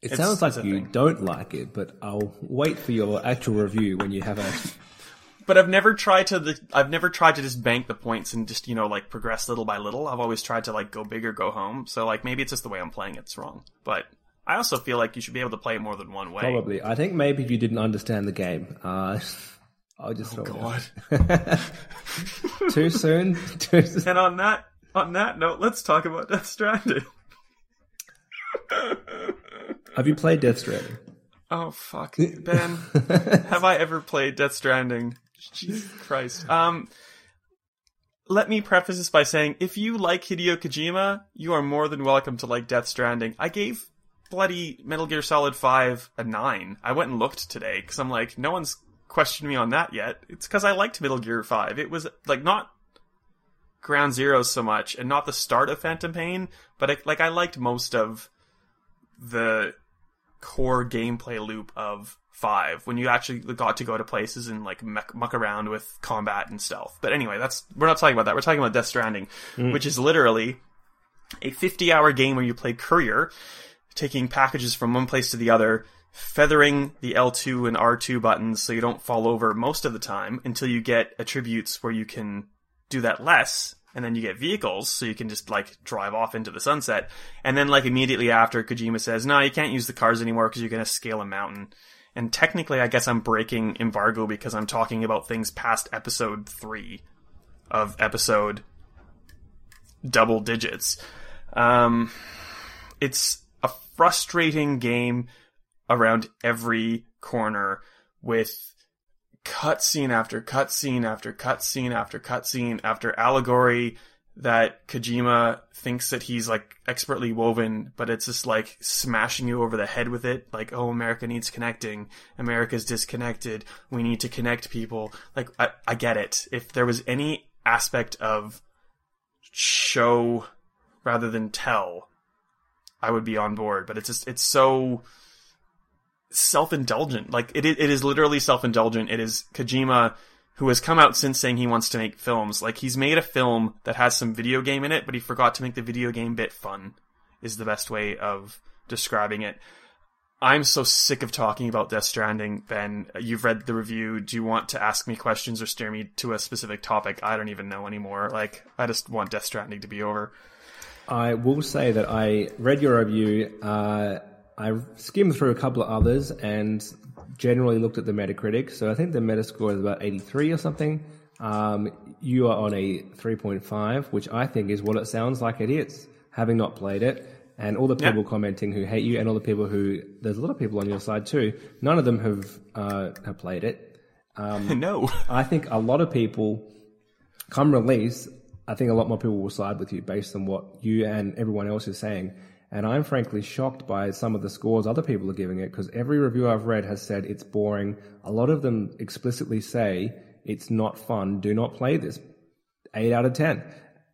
It It's- sounds like you thing. don't like it, but I'll wait for your actual review when you have a. But I've never tried to the I've never tried to just bank the points and just you know like progress little by little. I've always tried to like go big or go home. So like maybe it's just the way I'm playing it's wrong. But I also feel like you should be able to play it more than one way. Probably. I think maybe you didn't understand the game. Uh, I'll just throw God. Too soon? Too soon? And on that on that note, let's talk about Death Stranding. Have you played Death Stranding? Oh fuck, Ben. have I ever played Death Stranding? Jesus Christ. Um, let me preface this by saying, if you like Hideo Kojima, you are more than welcome to like Death Stranding. I gave bloody Metal Gear Solid Five a nine. I went and looked today because I'm like, no one's questioned me on that yet. It's because I liked Metal Gear Five. It was like not Ground Zero so much, and not the start of Phantom Pain, but I, like I liked most of the core gameplay loop of five when you actually got to go to places and like muck, muck around with combat and stealth. But anyway, that's we're not talking about that. We're talking about Death Stranding, mm. which is literally a 50 hour game where you play courier, taking packages from one place to the other, feathering the L2 and R2 buttons so you don't fall over most of the time until you get attributes where you can do that less and then you get vehicles so you can just like drive off into the sunset. And then like immediately after Kojima says no you can't use the cars anymore because you're going to scale a mountain. And technically I guess I'm breaking embargo because I'm talking about things past episode 3 of episode double digits. Um it's a frustrating game around every corner with cutscene after cutscene after cutscene after cutscene after allegory that Kojima thinks that he's like expertly woven, but it's just like smashing you over the head with it. Like, oh, America needs connecting. America's disconnected. We need to connect people. Like, I, I get it. If there was any aspect of show rather than tell, I would be on board. But it's just, it's so self-indulgent. Like it, it is literally self-indulgent. It is Kojima who has come out since saying he wants to make films. Like he's made a film that has some video game in it, but he forgot to make the video game bit fun. Is the best way of describing it. I'm so sick of talking about Death Stranding, Ben. You've read the review. Do you want to ask me questions or steer me to a specific topic? I don't even know anymore. Like, I just want Death Stranding to be over. I will say that I read your review. Uh, I skimmed through a couple of others and generally looked at the Metacritic. So I think the Metascore is about 83 or something. Um, you are on a 3.5, which I think is what it sounds like it is, having not played it. And all the Yeah. people commenting who hate you, and all the people who there's a lot of people on your side too. None of them have uh, have played it. no. I think a lot of people, come release, I think a lot more people will side with you based on what you and everyone else is saying. And I'm frankly shocked by some of the scores other people are giving it because every review I've read has said it's boring. A lot of them explicitly say it's not fun. Do not play this. Eight out of ten.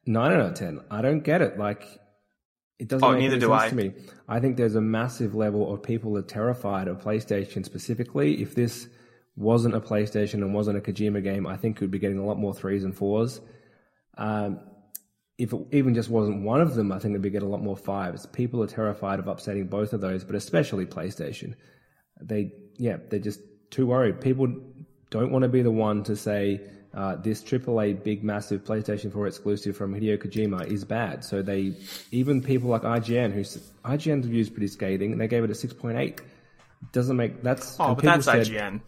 Nine out of ten. I don't get it. Like, it doesn't Oh, make neither any do sense I. to me. I think there's a massive level of people that are terrified of PlayStation specifically. If this wasn't a PlayStation and wasn't a Kojima game, I think we'd be getting a lot more threes and fours. Um, if it even just wasn't one of them, I think we'd be getting a lot more fives. People are terrified of upsetting both of those, but especially PlayStation. They, yeah, they're just too worried. People don't want to be the one to say uh, this AAA big massive PlayStation 4 exclusive from Hideo Kojima is bad. So they, even people like IGN, who's IGN's reviews pretty scathing, and they gave it a 6.8. Doesn't make that's Oh, but that's said- IGN.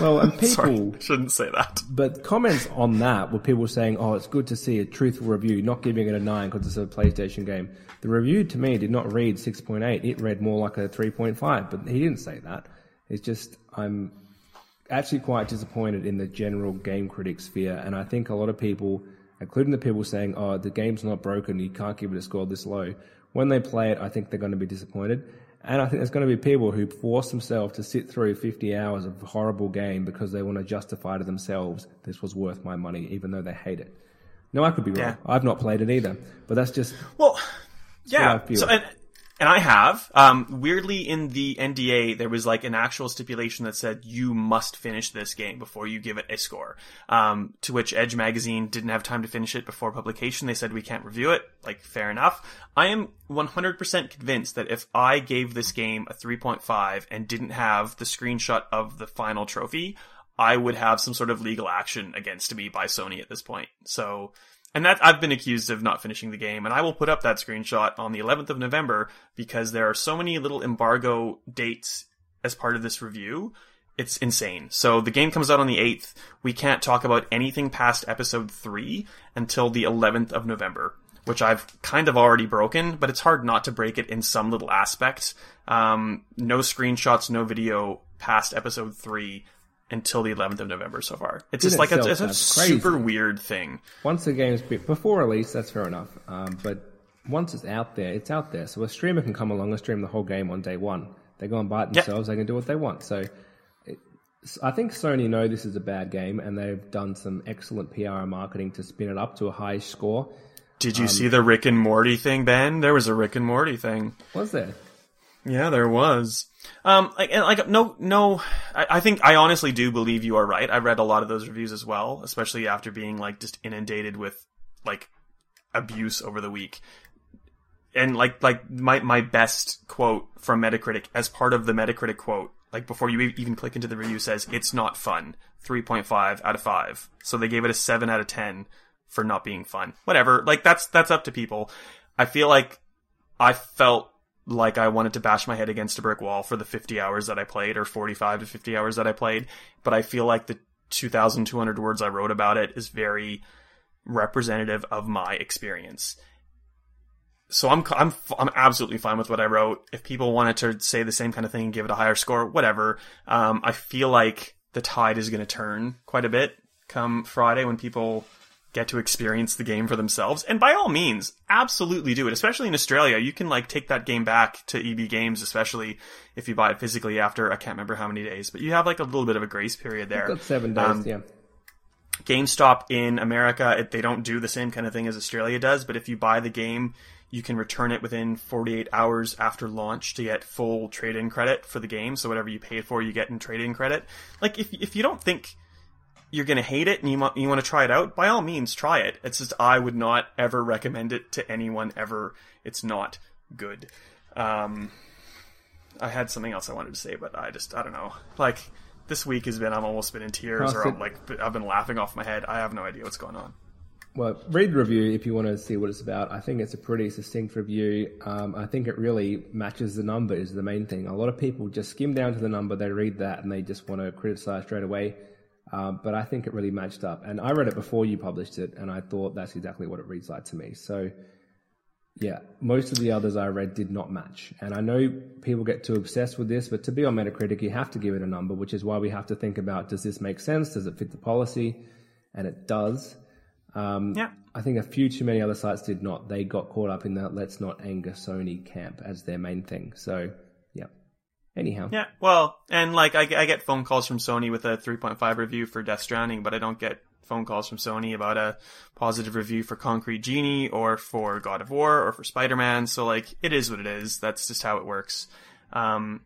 Well, and people Sorry, shouldn't say that. But comments on that were people saying, "Oh, it's good to see a truthful review, not giving it a nine because it's a PlayStation game." The review to me did not read six point eight; it read more like a three point five. But he didn't say that. It's just I'm actually quite disappointed in the general game critic sphere, and I think a lot of people, including the people saying, "Oh, the game's not broken, you can't give it a score this low," when they play it, I think they're going to be disappointed. And I think there's going to be people who force themselves to sit through 50 hours of horrible game because they want to justify to themselves this was worth my money, even though they hate it. No, I could be wrong. Yeah. I've not played it either, but that's just Well, yeah. So, and, and I have. Um, weirdly, in the NDA, there was like an actual stipulation that said you must finish this game before you give it a score. Um, to which Edge magazine didn't have time to finish it before publication. They said we can't review it. Like, fair enough. I am 100% convinced that if I gave this game a 3.5 and didn't have the screenshot of the final trophy, I would have some sort of legal action against me by Sony at this point. So, and that I've been accused of not finishing the game, and I will put up that screenshot on the 11th of November because there are so many little embargo dates as part of this review. It's insane. So the game comes out on the 8th. We can't talk about anything past episode 3 until the 11th of November, which I've kind of already broken, but it's hard not to break it in some little aspect. Um, no screenshots, no video past episode 3 until the 11th of November so far. It's just like a, it's a crazy. super weird thing. once the game's bit before release, that's fair enough. Um, but once it's out there, it's out there. So a streamer can come along and stream the whole game on day one. They go and buy it themselves. They can do what they want. So it, I think Sony know this is a bad game, and they've done some excellent PR and marketing to spin it up to a high score. Did you see the Rick and Morty thing, Ben? There was a Rick and Morty thing. Was there? Yeah, there was. Um, like, like, no, no, I, I think, I honestly do believe you are right. I read a lot of those reviews as well, especially after being, like, just inundated with, like, abuse over the week. And, like, like, my, my best quote from Metacritic, as part of the Metacritic quote, like, before you even click into the review says, it's not fun. 3.5 out of 5. So they gave it a 7 out of 10 for not being fun. Whatever. Like, that's, that's up to people. I feel like I felt like I wanted to bash my head against a brick wall for the 50 hours that I played or 45 to 50 hours that I played, but I feel like the 2200 words I wrote about it is very representative of my experience. So I'm I'm I'm absolutely fine with what I wrote. If people wanted to say the same kind of thing and give it a higher score, whatever. Um, I feel like the tide is going to turn quite a bit come Friday when people get to experience the game for themselves. And by all means, absolutely do it. Especially in Australia, you can like take that game back to EB Games, especially if you buy it physically after I can't remember how many days, but you have like a little bit of a grace period there. Seven days. Um, yeah. GameStop in America, it, they don't do the same kind of thing as Australia does, but if you buy the game, you can return it within 48 hours after launch to get full trade-in credit for the game. So whatever you paid for, you get in trade-in credit. Like if if you don't think you're gonna hate it and you want you want to try it out, by all means try it. It's just I would not ever recommend it to anyone ever. It's not good. Um, I had something else I wanted to say, but I just I don't know. Like this week has been I'm almost been in tears or I'm like I've been laughing off my head. I have no idea what's going on. Well, read the review if you want to see what it's about. I think it's a pretty succinct review. Um, I think it really matches the number is the main thing. A lot of people just skim down to the number, they read that, and they just want to criticize straight away. Um, but I think it really matched up. And I read it before you published it, and I thought that's exactly what it reads like to me. So, yeah, most of the others I read did not match. And I know people get too obsessed with this, but to be on Metacritic, you have to give it a number, which is why we have to think about does this make sense? Does it fit the policy? And it does. Um, Yeah. I think a few too many other sites did not. They got caught up in that let's not anger Sony camp as their main thing. So. Anyhow, Yeah, well, and like I, I get phone calls from Sony with a 3.5 review for Death Stranding, but I don't get phone calls from Sony about a positive review for Concrete Genie or for God of War or for Spider Man. So like, it is what it is. That's just how it works. Um,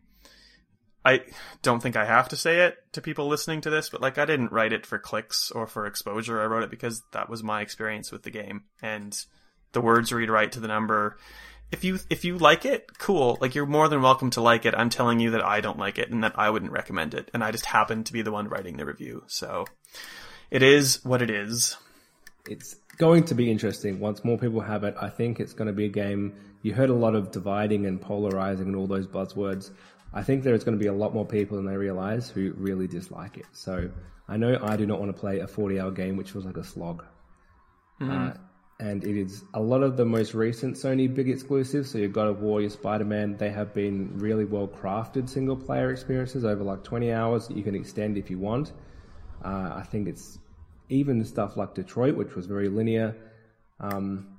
I don't think I have to say it to people listening to this, but like, I didn't write it for clicks or for exposure. I wrote it because that was my experience with the game, and the words read right to the number if you if you like it, cool. Like you're more than welcome to like it. I'm telling you that I don't like it and that I wouldn't recommend it. And I just happen to be the one writing the review. So it is what it is. it's going to be interesting once more people have it. I think it's going to be a game. You heard a lot of dividing and polarizing and all those buzzwords. I think there's going to be a lot more people than they realize who really dislike it. So I know I do not want to play a 40 hour game which feels like a slog. Uh, and it is a lot of the most recent Sony big exclusives. So you've got a War, your Spider Man. They have been really well crafted single player experiences over like 20 hours that you can extend if you want. Uh, I think it's even stuff like Detroit, which was very linear. Um,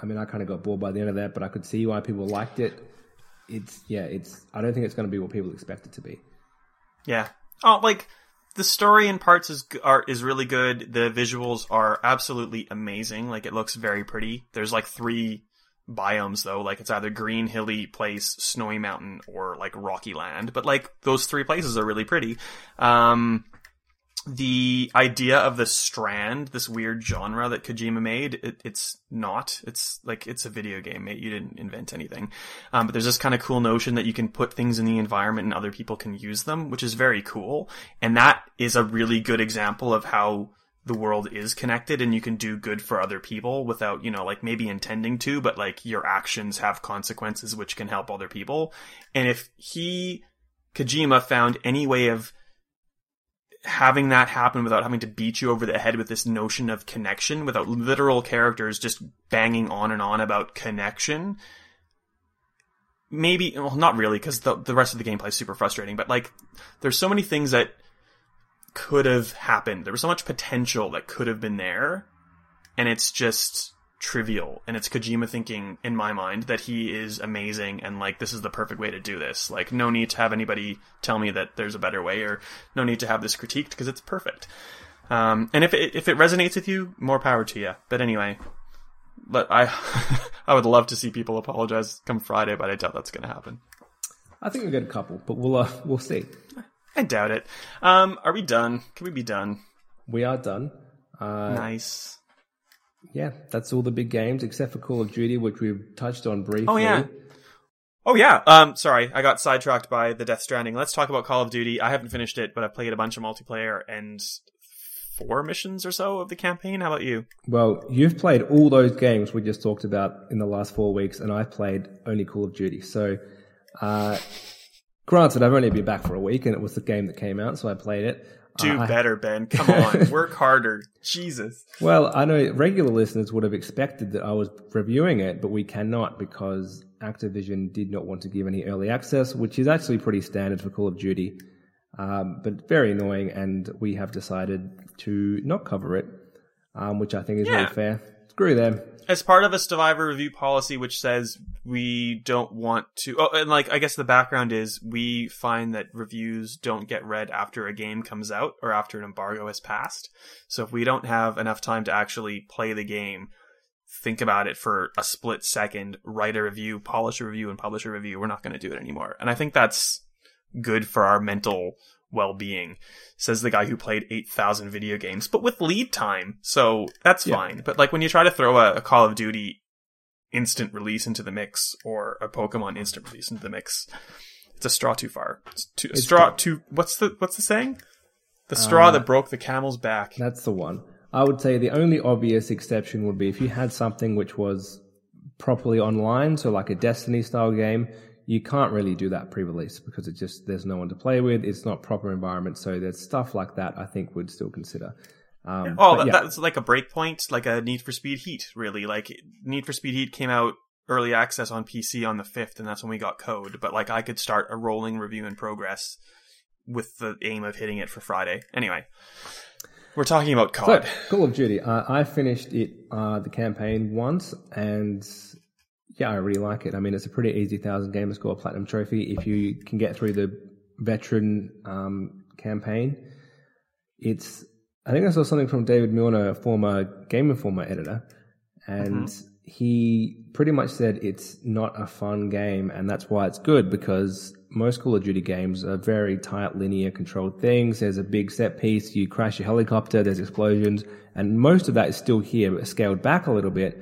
I mean, I kind of got bored by the end of that, but I could see why people liked it. It's yeah, it's. I don't think it's going to be what people expect it to be. Yeah. Oh, like the story in parts is are is really good. The visuals are absolutely amazing. Like it looks very pretty. There's like three biomes though. Like it's either green hilly place, snowy mountain, or like rocky land. But like those three places are really pretty. Um, the idea of the strand, this weird genre that Kojima made, it, it's not. It's like it's a video game, mate. You didn't invent anything. Um, but there's this kind of cool notion that you can put things in the environment and other people can use them, which is very cool. And that is a really good example of how the world is connected and you can do good for other people without, you know, like maybe intending to, but like your actions have consequences which can help other people. And if he, Kojima found any way of having that happen without having to beat you over the head with this notion of connection, without literal characters just banging on and on about connection. Maybe, well, not really, because the, the rest of the gameplay is super frustrating, but like, there's so many things that could have happened. There was so much potential that could have been there, and it's just trivial. And it's Kojima thinking, in my mind, that he is amazing and like this is the perfect way to do this. Like, no need to have anybody tell me that there's a better way, or no need to have this critiqued because it's perfect. Um, and if it, if it resonates with you, more power to you. But anyway, but I I would love to see people apologize come Friday, but I doubt that's going to happen. I think we get a couple, but we'll uh, we'll see. I doubt it. Um, are we done? Can we be done? We are done. Uh, Nice. Yeah, that's all the big games except for Call of Duty, which we've touched on briefly. Oh yeah. Oh yeah. Um, sorry, I got sidetracked by the Death Stranding. Let's talk about Call of Duty. I haven't finished it, but I've played a bunch of multiplayer and four missions or so of the campaign. How about you? Well, you've played all those games we just talked about in the last four weeks, and I played only Call of Duty. So, uh, granted, I've only been back for a week, and it was the game that came out, so I played it. Do Uh, better, Ben. Come on, work harder. Jesus. Well, I know regular listeners would have expected that I was reviewing it, but we cannot because Activision did not want to give any early access, which is actually pretty standard for Call of Duty, um, but very annoying. And we have decided to not cover it, um, which I think is Yeah. really fair. Screw them. As part of a survivor review policy which says we don't want to oh and like i guess the background is we find that reviews don't get read after a game comes out or after an embargo has passed. So if we don't have enough time to actually play the game think about it for a split second write a review polish a review and publish a review we're not going to do it anymore. And i think that's good for our mental well-being says the guy who played 8000 video games but with lead time. So that's Yeah. fine. But like when you try to throw a, a call of duty instant release into the mix or a pokemon instant release into the mix it's a straw too far. It's too, a It's straw too- too what's the what's the saying? The straw Uh, that broke the camel's back. That's the one. I would say the only obvious exception would be if you had something which was properly online, so like a Destiny style game, you can't really do that pre-release because it just there's no one to play with. It's not proper environment, so there's stuff like that. I think would still consider. Um, Oh, yeah. that's like a breakpoint, like a Need for Speed Heat, really. Like Need for Speed Heat came out early access on PC on the fifth, and that's when we got code. But like I could start a rolling review in progress with the aim of hitting it for Friday. Anyway, we're talking about So, COD. Call of Duty. Uh, I finished it, uh, the campaign once, and yeah, I really like it. I mean, it's a pretty easy thousand gamer score platinum trophy if you can get through the veteran um, campaign. It's. I think I saw something from David Milner, a former Game Informer editor, and he pretty much said it's not a fun game, and that's why it's good because most Call of Duty games are very tight, linear, controlled things. There's a big set piece, you crash your helicopter, there's explosions, and most of that is still here, but scaled back a little bit.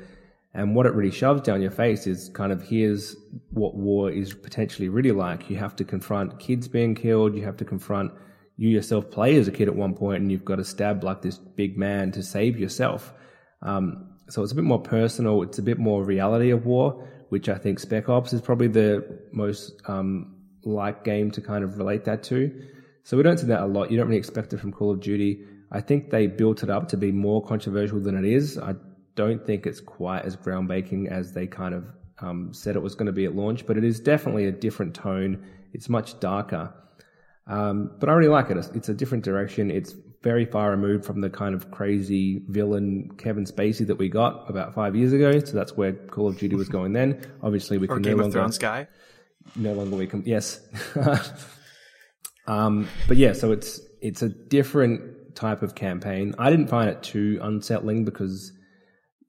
And what it really shoves down your face is kind of here's what war is potentially really like. You have to confront kids being killed, you have to confront you yourself play as a kid at one point, and you've got to stab like this big man to save yourself. Um, so it's a bit more personal. It's a bit more reality of war, which I think Spec Ops is probably the most um, like game to kind of relate that to. So we don't see that a lot. You don't really expect it from Call of Duty. I think they built it up to be more controversial than it is. I don't think it's quite as groundbreaking as they kind of um, said it was going to be at launch, but it is definitely a different tone. It's much darker. Um, but I really like it. It's, it's, a different direction. It's very far removed from the kind of crazy villain Kevin Spacey that we got about five years ago. So that's where Call of Duty was going then. Obviously, we or can Game no of longer Thrones guy. no longer we can yes. um, but yeah, so it's it's a different type of campaign. I didn't find it too unsettling because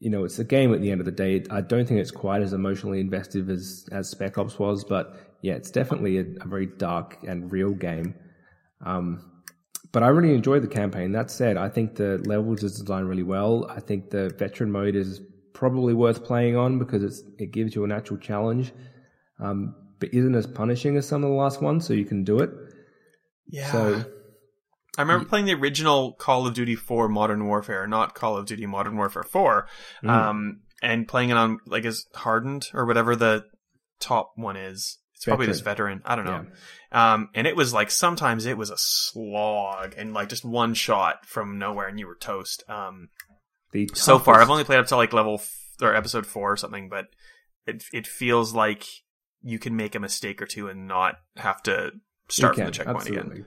you know, it's a game at the end of the day. I don't think it's quite as emotionally invested as, as Spec Ops was, but yeah, it's definitely a, a very dark and real game. Um, but I really enjoyed the campaign. That said, I think the levels is designed really well. I think the veteran mode is probably worth playing on because it's, it gives you an actual challenge, um, but isn't as punishing as some of the last ones, so you can do it. Yeah. So I remember playing the original Call of Duty 4 Modern Warfare, not Call of Duty Modern Warfare 4, Mm. um, and playing it on like as hardened or whatever the top one is. It's probably Veteran. just veteran. I don't know. Um, and it was like sometimes it was a slog and like just one shot from nowhere and you were toast. Um, the so far I've only played up to like level f- or episode four or something, but it it feels like you can make a mistake or two and not have to start from the checkpoint again.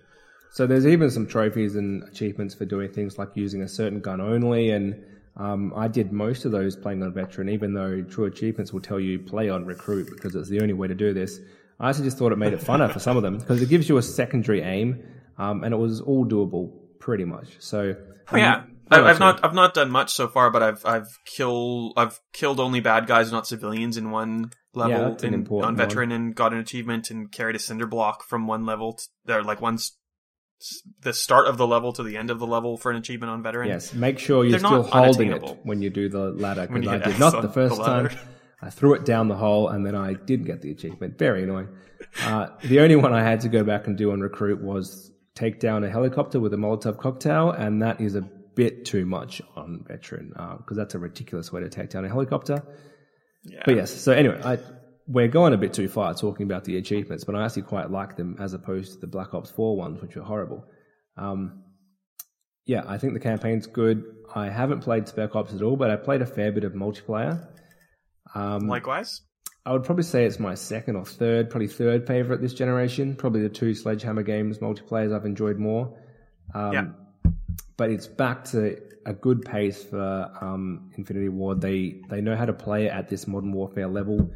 So there's even some trophies and achievements for doing things like using a certain gun only, and um, I did most of those playing on veteran. Even though true achievements will tell you play on recruit because it's the only way to do this. I actually just thought it made it funner for some of them because it gives you a secondary aim, um, and it was all doable pretty much. So Oh, yeah. I I, it. not I've not done much so far, but I've I've killed I've killed only bad guys, not civilians, in one level an in, on veteran, and got an achievement and carried a cinder block from one level to or like one the start of the level to the end of the level for an achievement on veteran. Yes, make sure you're They're still holding it when you do the ladder. When Because I did not the first the time. I threw it down the hole and then I didn't get the achievement. Very annoying. Uh, the only one I had to go back and do on recruit was take down a helicopter with a Molotov cocktail, and that is a bit too much on veteran because that's a ridiculous way to take down a helicopter. Yeah. But yes, so anyway, I, we're going a bit too far talking about the achievements, but I actually quite like them as opposed to the Black Ops 4 ones, which were horrible. Um, yeah, I think the campaign's good. I haven't played Spec Ops at all, but I played a fair bit of multiplayer. Um, Likewise. I would probably say it's my second or third, probably third favorite this generation. Probably the two Sledgehammer games multiplayers I've enjoyed more. Um, Yeah. But it's back to a good pace for um, Infinity Ward. They they know how to play it at this Modern Warfare level.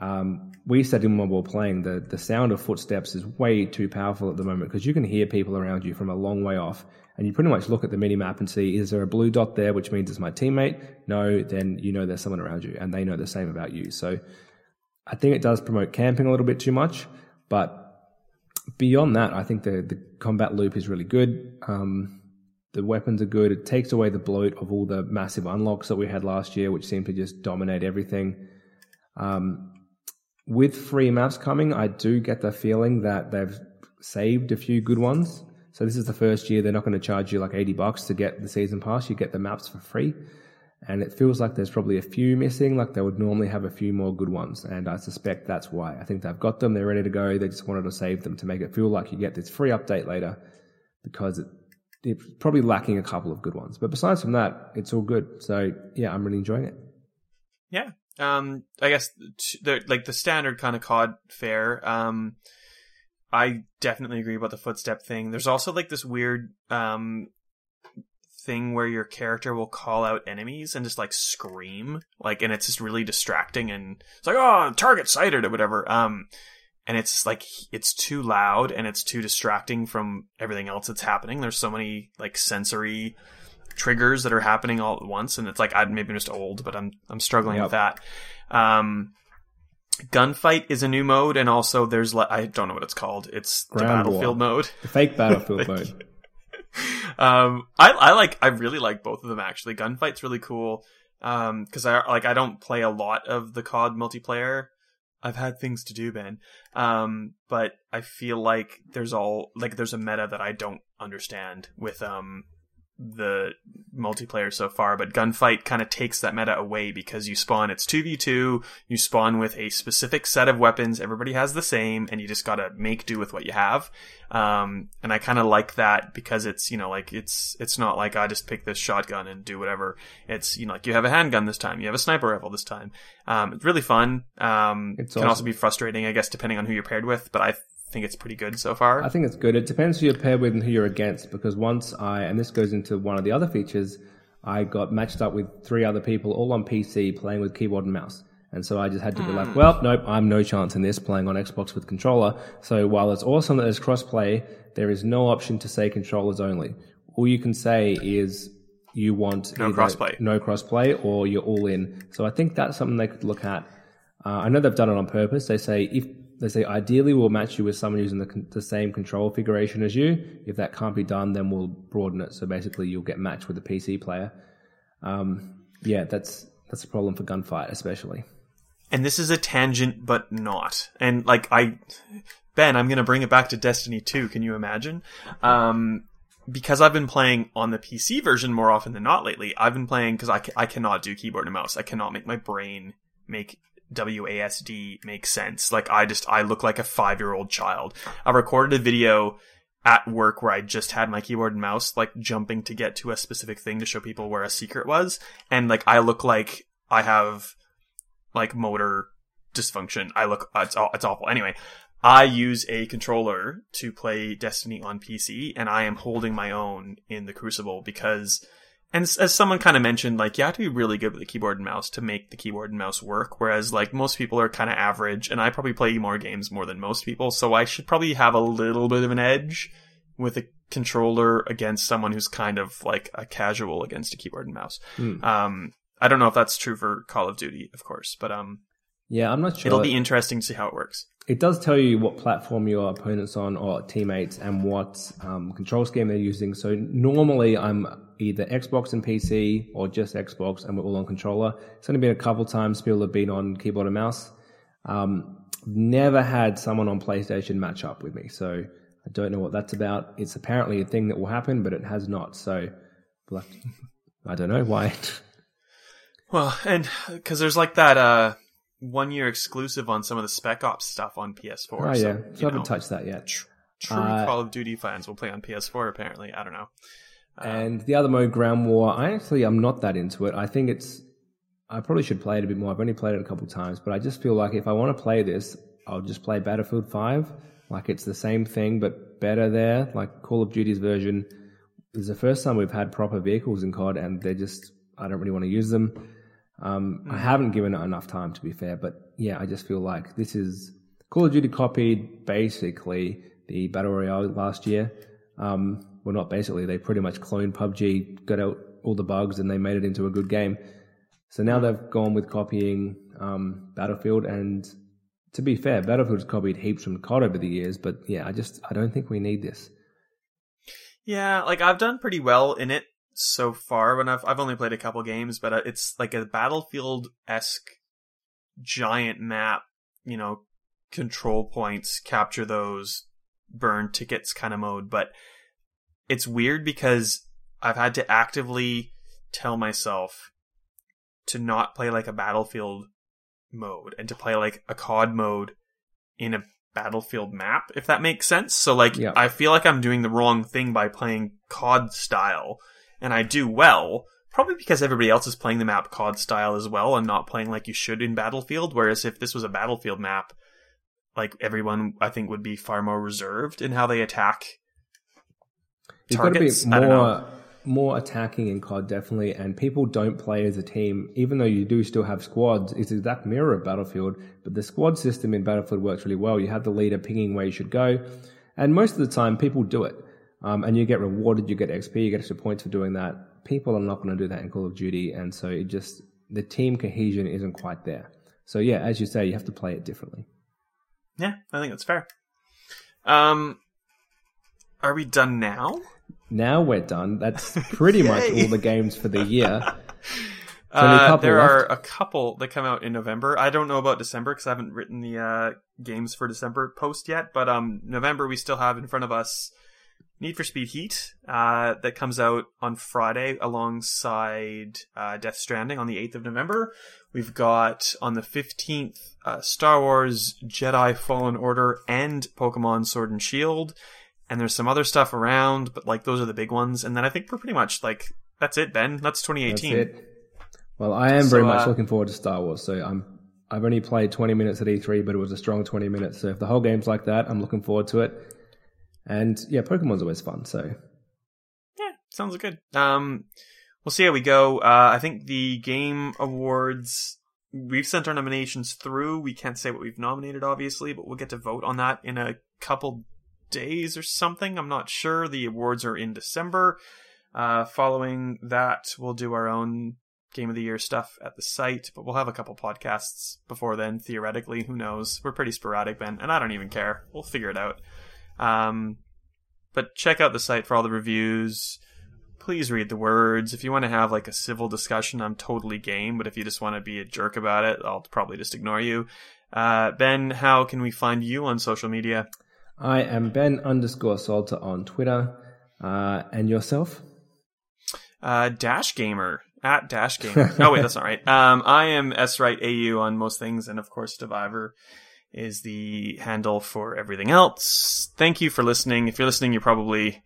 Um, we said in were playing, the, the sound of footsteps is way too powerful at the moment because you can hear people around you from a long way off. And you pretty much look at the mini map and see, is there a blue dot there, which means it's my teammate? No, then you know there's someone around you and they know the same about you. So I think it does promote camping a little bit too much, but beyond that, I think the, the combat loop is really good. Um, the weapons are good. It takes away the bloat of all the massive unlocks that we had last year, which seemed to just dominate everything. Um, with free maps coming, I do get the feeling that they've saved a few good ones. So this is the first year they're not going to charge you like 80 bucks to get the season pass. You get the maps for free. And it feels like there's probably a few missing, like they would normally have a few more good ones. And I suspect that's why. I think they've got them, they're ready to go. They just wanted to save them to make it feel like you get this free update later because it, it's probably lacking a couple of good ones. But besides from that, it's all good. So yeah, I'm really enjoying it. Yeah. Um, I guess the like the standard kind of COD fare. Um, I definitely agree about the footstep thing. There's also like this weird um thing where your character will call out enemies and just like scream, like, and it's just really distracting and it's like, oh, target sighted or whatever. Um, and it's like it's too loud and it's too distracting from everything else that's happening. There's so many like sensory triggers that are happening all at once, and it's like I maybe I'm just old, but I'm I'm struggling with that. Um, gunfight is a new mode, and also there's le- I don't know what it's called. It's the battlefield war. mode. The fake battlefield mode. um, I I like I really like both of them actually. Gunfight's really cool. Um, because I like I don't play a lot of the COD multiplayer. I've had things to do, Ben. Um, but I feel like there's all like there's a meta that I don't understand with um the multiplayer so far, but Gunfight kind of takes that meta away because you spawn, it's 2v2, you spawn with a specific set of weapons, everybody has the same, and you just gotta make do with what you have. Um, and I kind of like that because it's, you know, like, it's, it's not like I just pick this shotgun and do whatever. It's, you know, like you have a handgun this time, you have a sniper rifle this time. Um, it's really fun. Um, It's can awesome. also be frustrating, I guess, depending on who you're paired with, but I think it's pretty good so far. I think it's good. It depends who you're paired with and who you're against. Because once I, and this goes into one of the other features, I got matched up with three other people, all on PC, playing with keyboard and mouse. And so I just had to be like, well, nope, I'm no chance in this playing on Xbox with controller. So while it's awesome that there's crossplay, there is no option to say controllers only. All you can say is you want No crossplay. no crossplay or you're all in. So I think that's something they could look at. Uh, I know they've done it on purpose. They say if they say ideally we'll match you with someone using the, the same control configuration as you. If that can't be done, then we'll broaden it. So basically, you'll get matched with a PC player. Um, yeah, that's that's a problem for gunfight, especially. and this is a tangent but not and like i ben i'm gonna bring it back to destiny 2 can you imagine um because i've been playing on the pc version more often than not lately i've been playing because I, I cannot do keyboard and mouse i cannot make my brain make wasd makes sense like i just i look like a five year old child i recorded a video at work where I just had my keyboard and mouse like jumping to get to a specific thing to show people where a secret was and like I look like I have like motor dysfunction. I look uh, it's aw- it's awful. Anyway, I use a controller to play Destiny on PC and I am holding my own in the Crucible because and as someone kind of mentioned like you have to be really good with the keyboard and mouse to make the keyboard and mouse work whereas like most people are kind of average and I probably play more games more than most people so I should probably have a little bit of an edge with a controller against someone who's kind of like a casual against a keyboard and mouse. Hmm. Um, I don't know if that's true for Call of Duty, of course, but um, Yeah, I'm not sure. it'll be interesting to see how it works. it does tell you what platform your opponent's on or teammates and what um, control scheme they're using. So normally I'm either Xbox and PC or just Xbox and we're all on controller. It's only been a couple times people have been on keyboard and mouse. Um, never had someone on PlayStation match up with me. So I don't know what that's about. It's apparently a thing that will happen, but it has not. So we'll have to- I don't know why. Well, and because there's like that uh one year exclusive on some of the Spec Ops stuff on PS4. oh so, yeah, so I haven't know, touched that yet. True Uh, Call of Duty fans will play on PS4. Apparently, I don't know. And the other mode, Ground War, I actually I'm not that into it. I think it's. I probably should play it a bit more. I've only played it a couple times, but I just feel like if I want to play this, I'll just play Battlefield 5. Like it's the same thing, but better there. Like Call of Duty's version is the first time we've had proper vehicles in COD, and they're just. I don't really want to use them. Um, I haven't given it enough time, to be fair, but yeah, I just feel like this is. Call of Duty copied basically the Battle Royale last year. Um, well, not basically, they pretty much cloned PUBG, got out all the bugs, and they made it into a good game. So now they've gone with copying um, Battlefield, and to be fair, Battlefield's copied heaps from COD over the years, but yeah, I just I don't think we need this. Yeah, like I've done pretty well in it so far. When I've I've only played a couple games, but uh, it's like a Battlefield esque giant map. You know, control points, capture those, burn tickets kind of mode. But it's weird because I've had to actively tell myself to not play like a Battlefield mode and to play like a COD mode in a Battlefield map, if that makes sense. So like Yeah. I feel like I'm doing the wrong thing by playing COD style and I do well, probably because everybody else is playing the map COD style as well and not playing like you should in Battlefield, whereas if this was a Battlefield map, like everyone I think would be far more reserved in how they attack You've got to be targets. I don't know. more more attacking in COD definitely, and people don't play as a team, even though you do still have squads. It's the exact mirror of Battlefield, but the squad system in Battlefield works really well. You have the leader pinging where you should go, and most of the time people do it, um, and you get rewarded. You get XP, you get extra points for doing that. People are not going to do that in Call of Duty, and so it just the team cohesion isn't quite there. So yeah, as you say, you have to play it differently. Yeah, I think that's fair. Um, are we done now? Now we're done. That's pretty much all the games for the year. Uh, there left. are a couple that come out in November. I don't know about December because I haven't written the uh, games for December post yet. But um, November we still have in front of us Need for Speed Heat uh, that comes out on Friday alongside uh, Death Stranding on the 8th of November. We've got on the 15th uh, Star Wars Jedi Fallen Order and Pokemon Sword and Shield. And there's some other stuff around, but like those are the big ones. And then I think we're pretty much like that's it, Ben. That's 2018. That's it. Well, I am very So, much uh, looking forward to Star Wars. So I'm. I've only played 20 minutes at E3, but it was a strong 20 minutes. So if the whole game's like that, I'm looking forward to it. And yeah, Pokemon's always fun. So Yeah, sounds good. Um, we'll see how we go. Uh, I think the game awards we've sent our nominations through. We can't say what we've nominated, obviously, but we'll get to vote on that in a couple days or something. I'm not sure. The awards are in December. Uh, following that, we'll do our own game of the year stuff at the site, but we'll have a couple podcasts before then. Theoretically, who knows? We're pretty sporadic, Ben, and I don't even care. We'll figure it out. Um, but check out the site for all the reviews. Please read the words. If you want to have like a civil discussion, I'm totally game. But if you just want to be a jerk about it, I'll probably just ignore you. Uh, ben, how can we find you on social media? I am Ben underscore Salter on Twitter. Uh, and yourself? Uh, Dash Gamer at Dash Gamer. oh wait, that's not right. Um, I am S Right AU on most things, and of course, Survivor is the handle for everything else. Thank you for listening. If you're listening, you're probably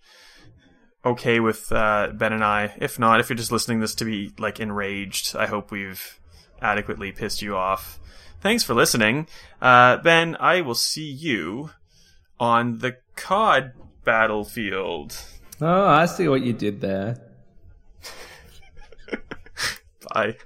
okay with uh, Ben and I. If not, if you're just listening this to be like enraged, I hope we've adequately pissed you off. Thanks for listening, uh, Ben. I will see you on the COD battlefield. Oh, I see what you did there. Bye.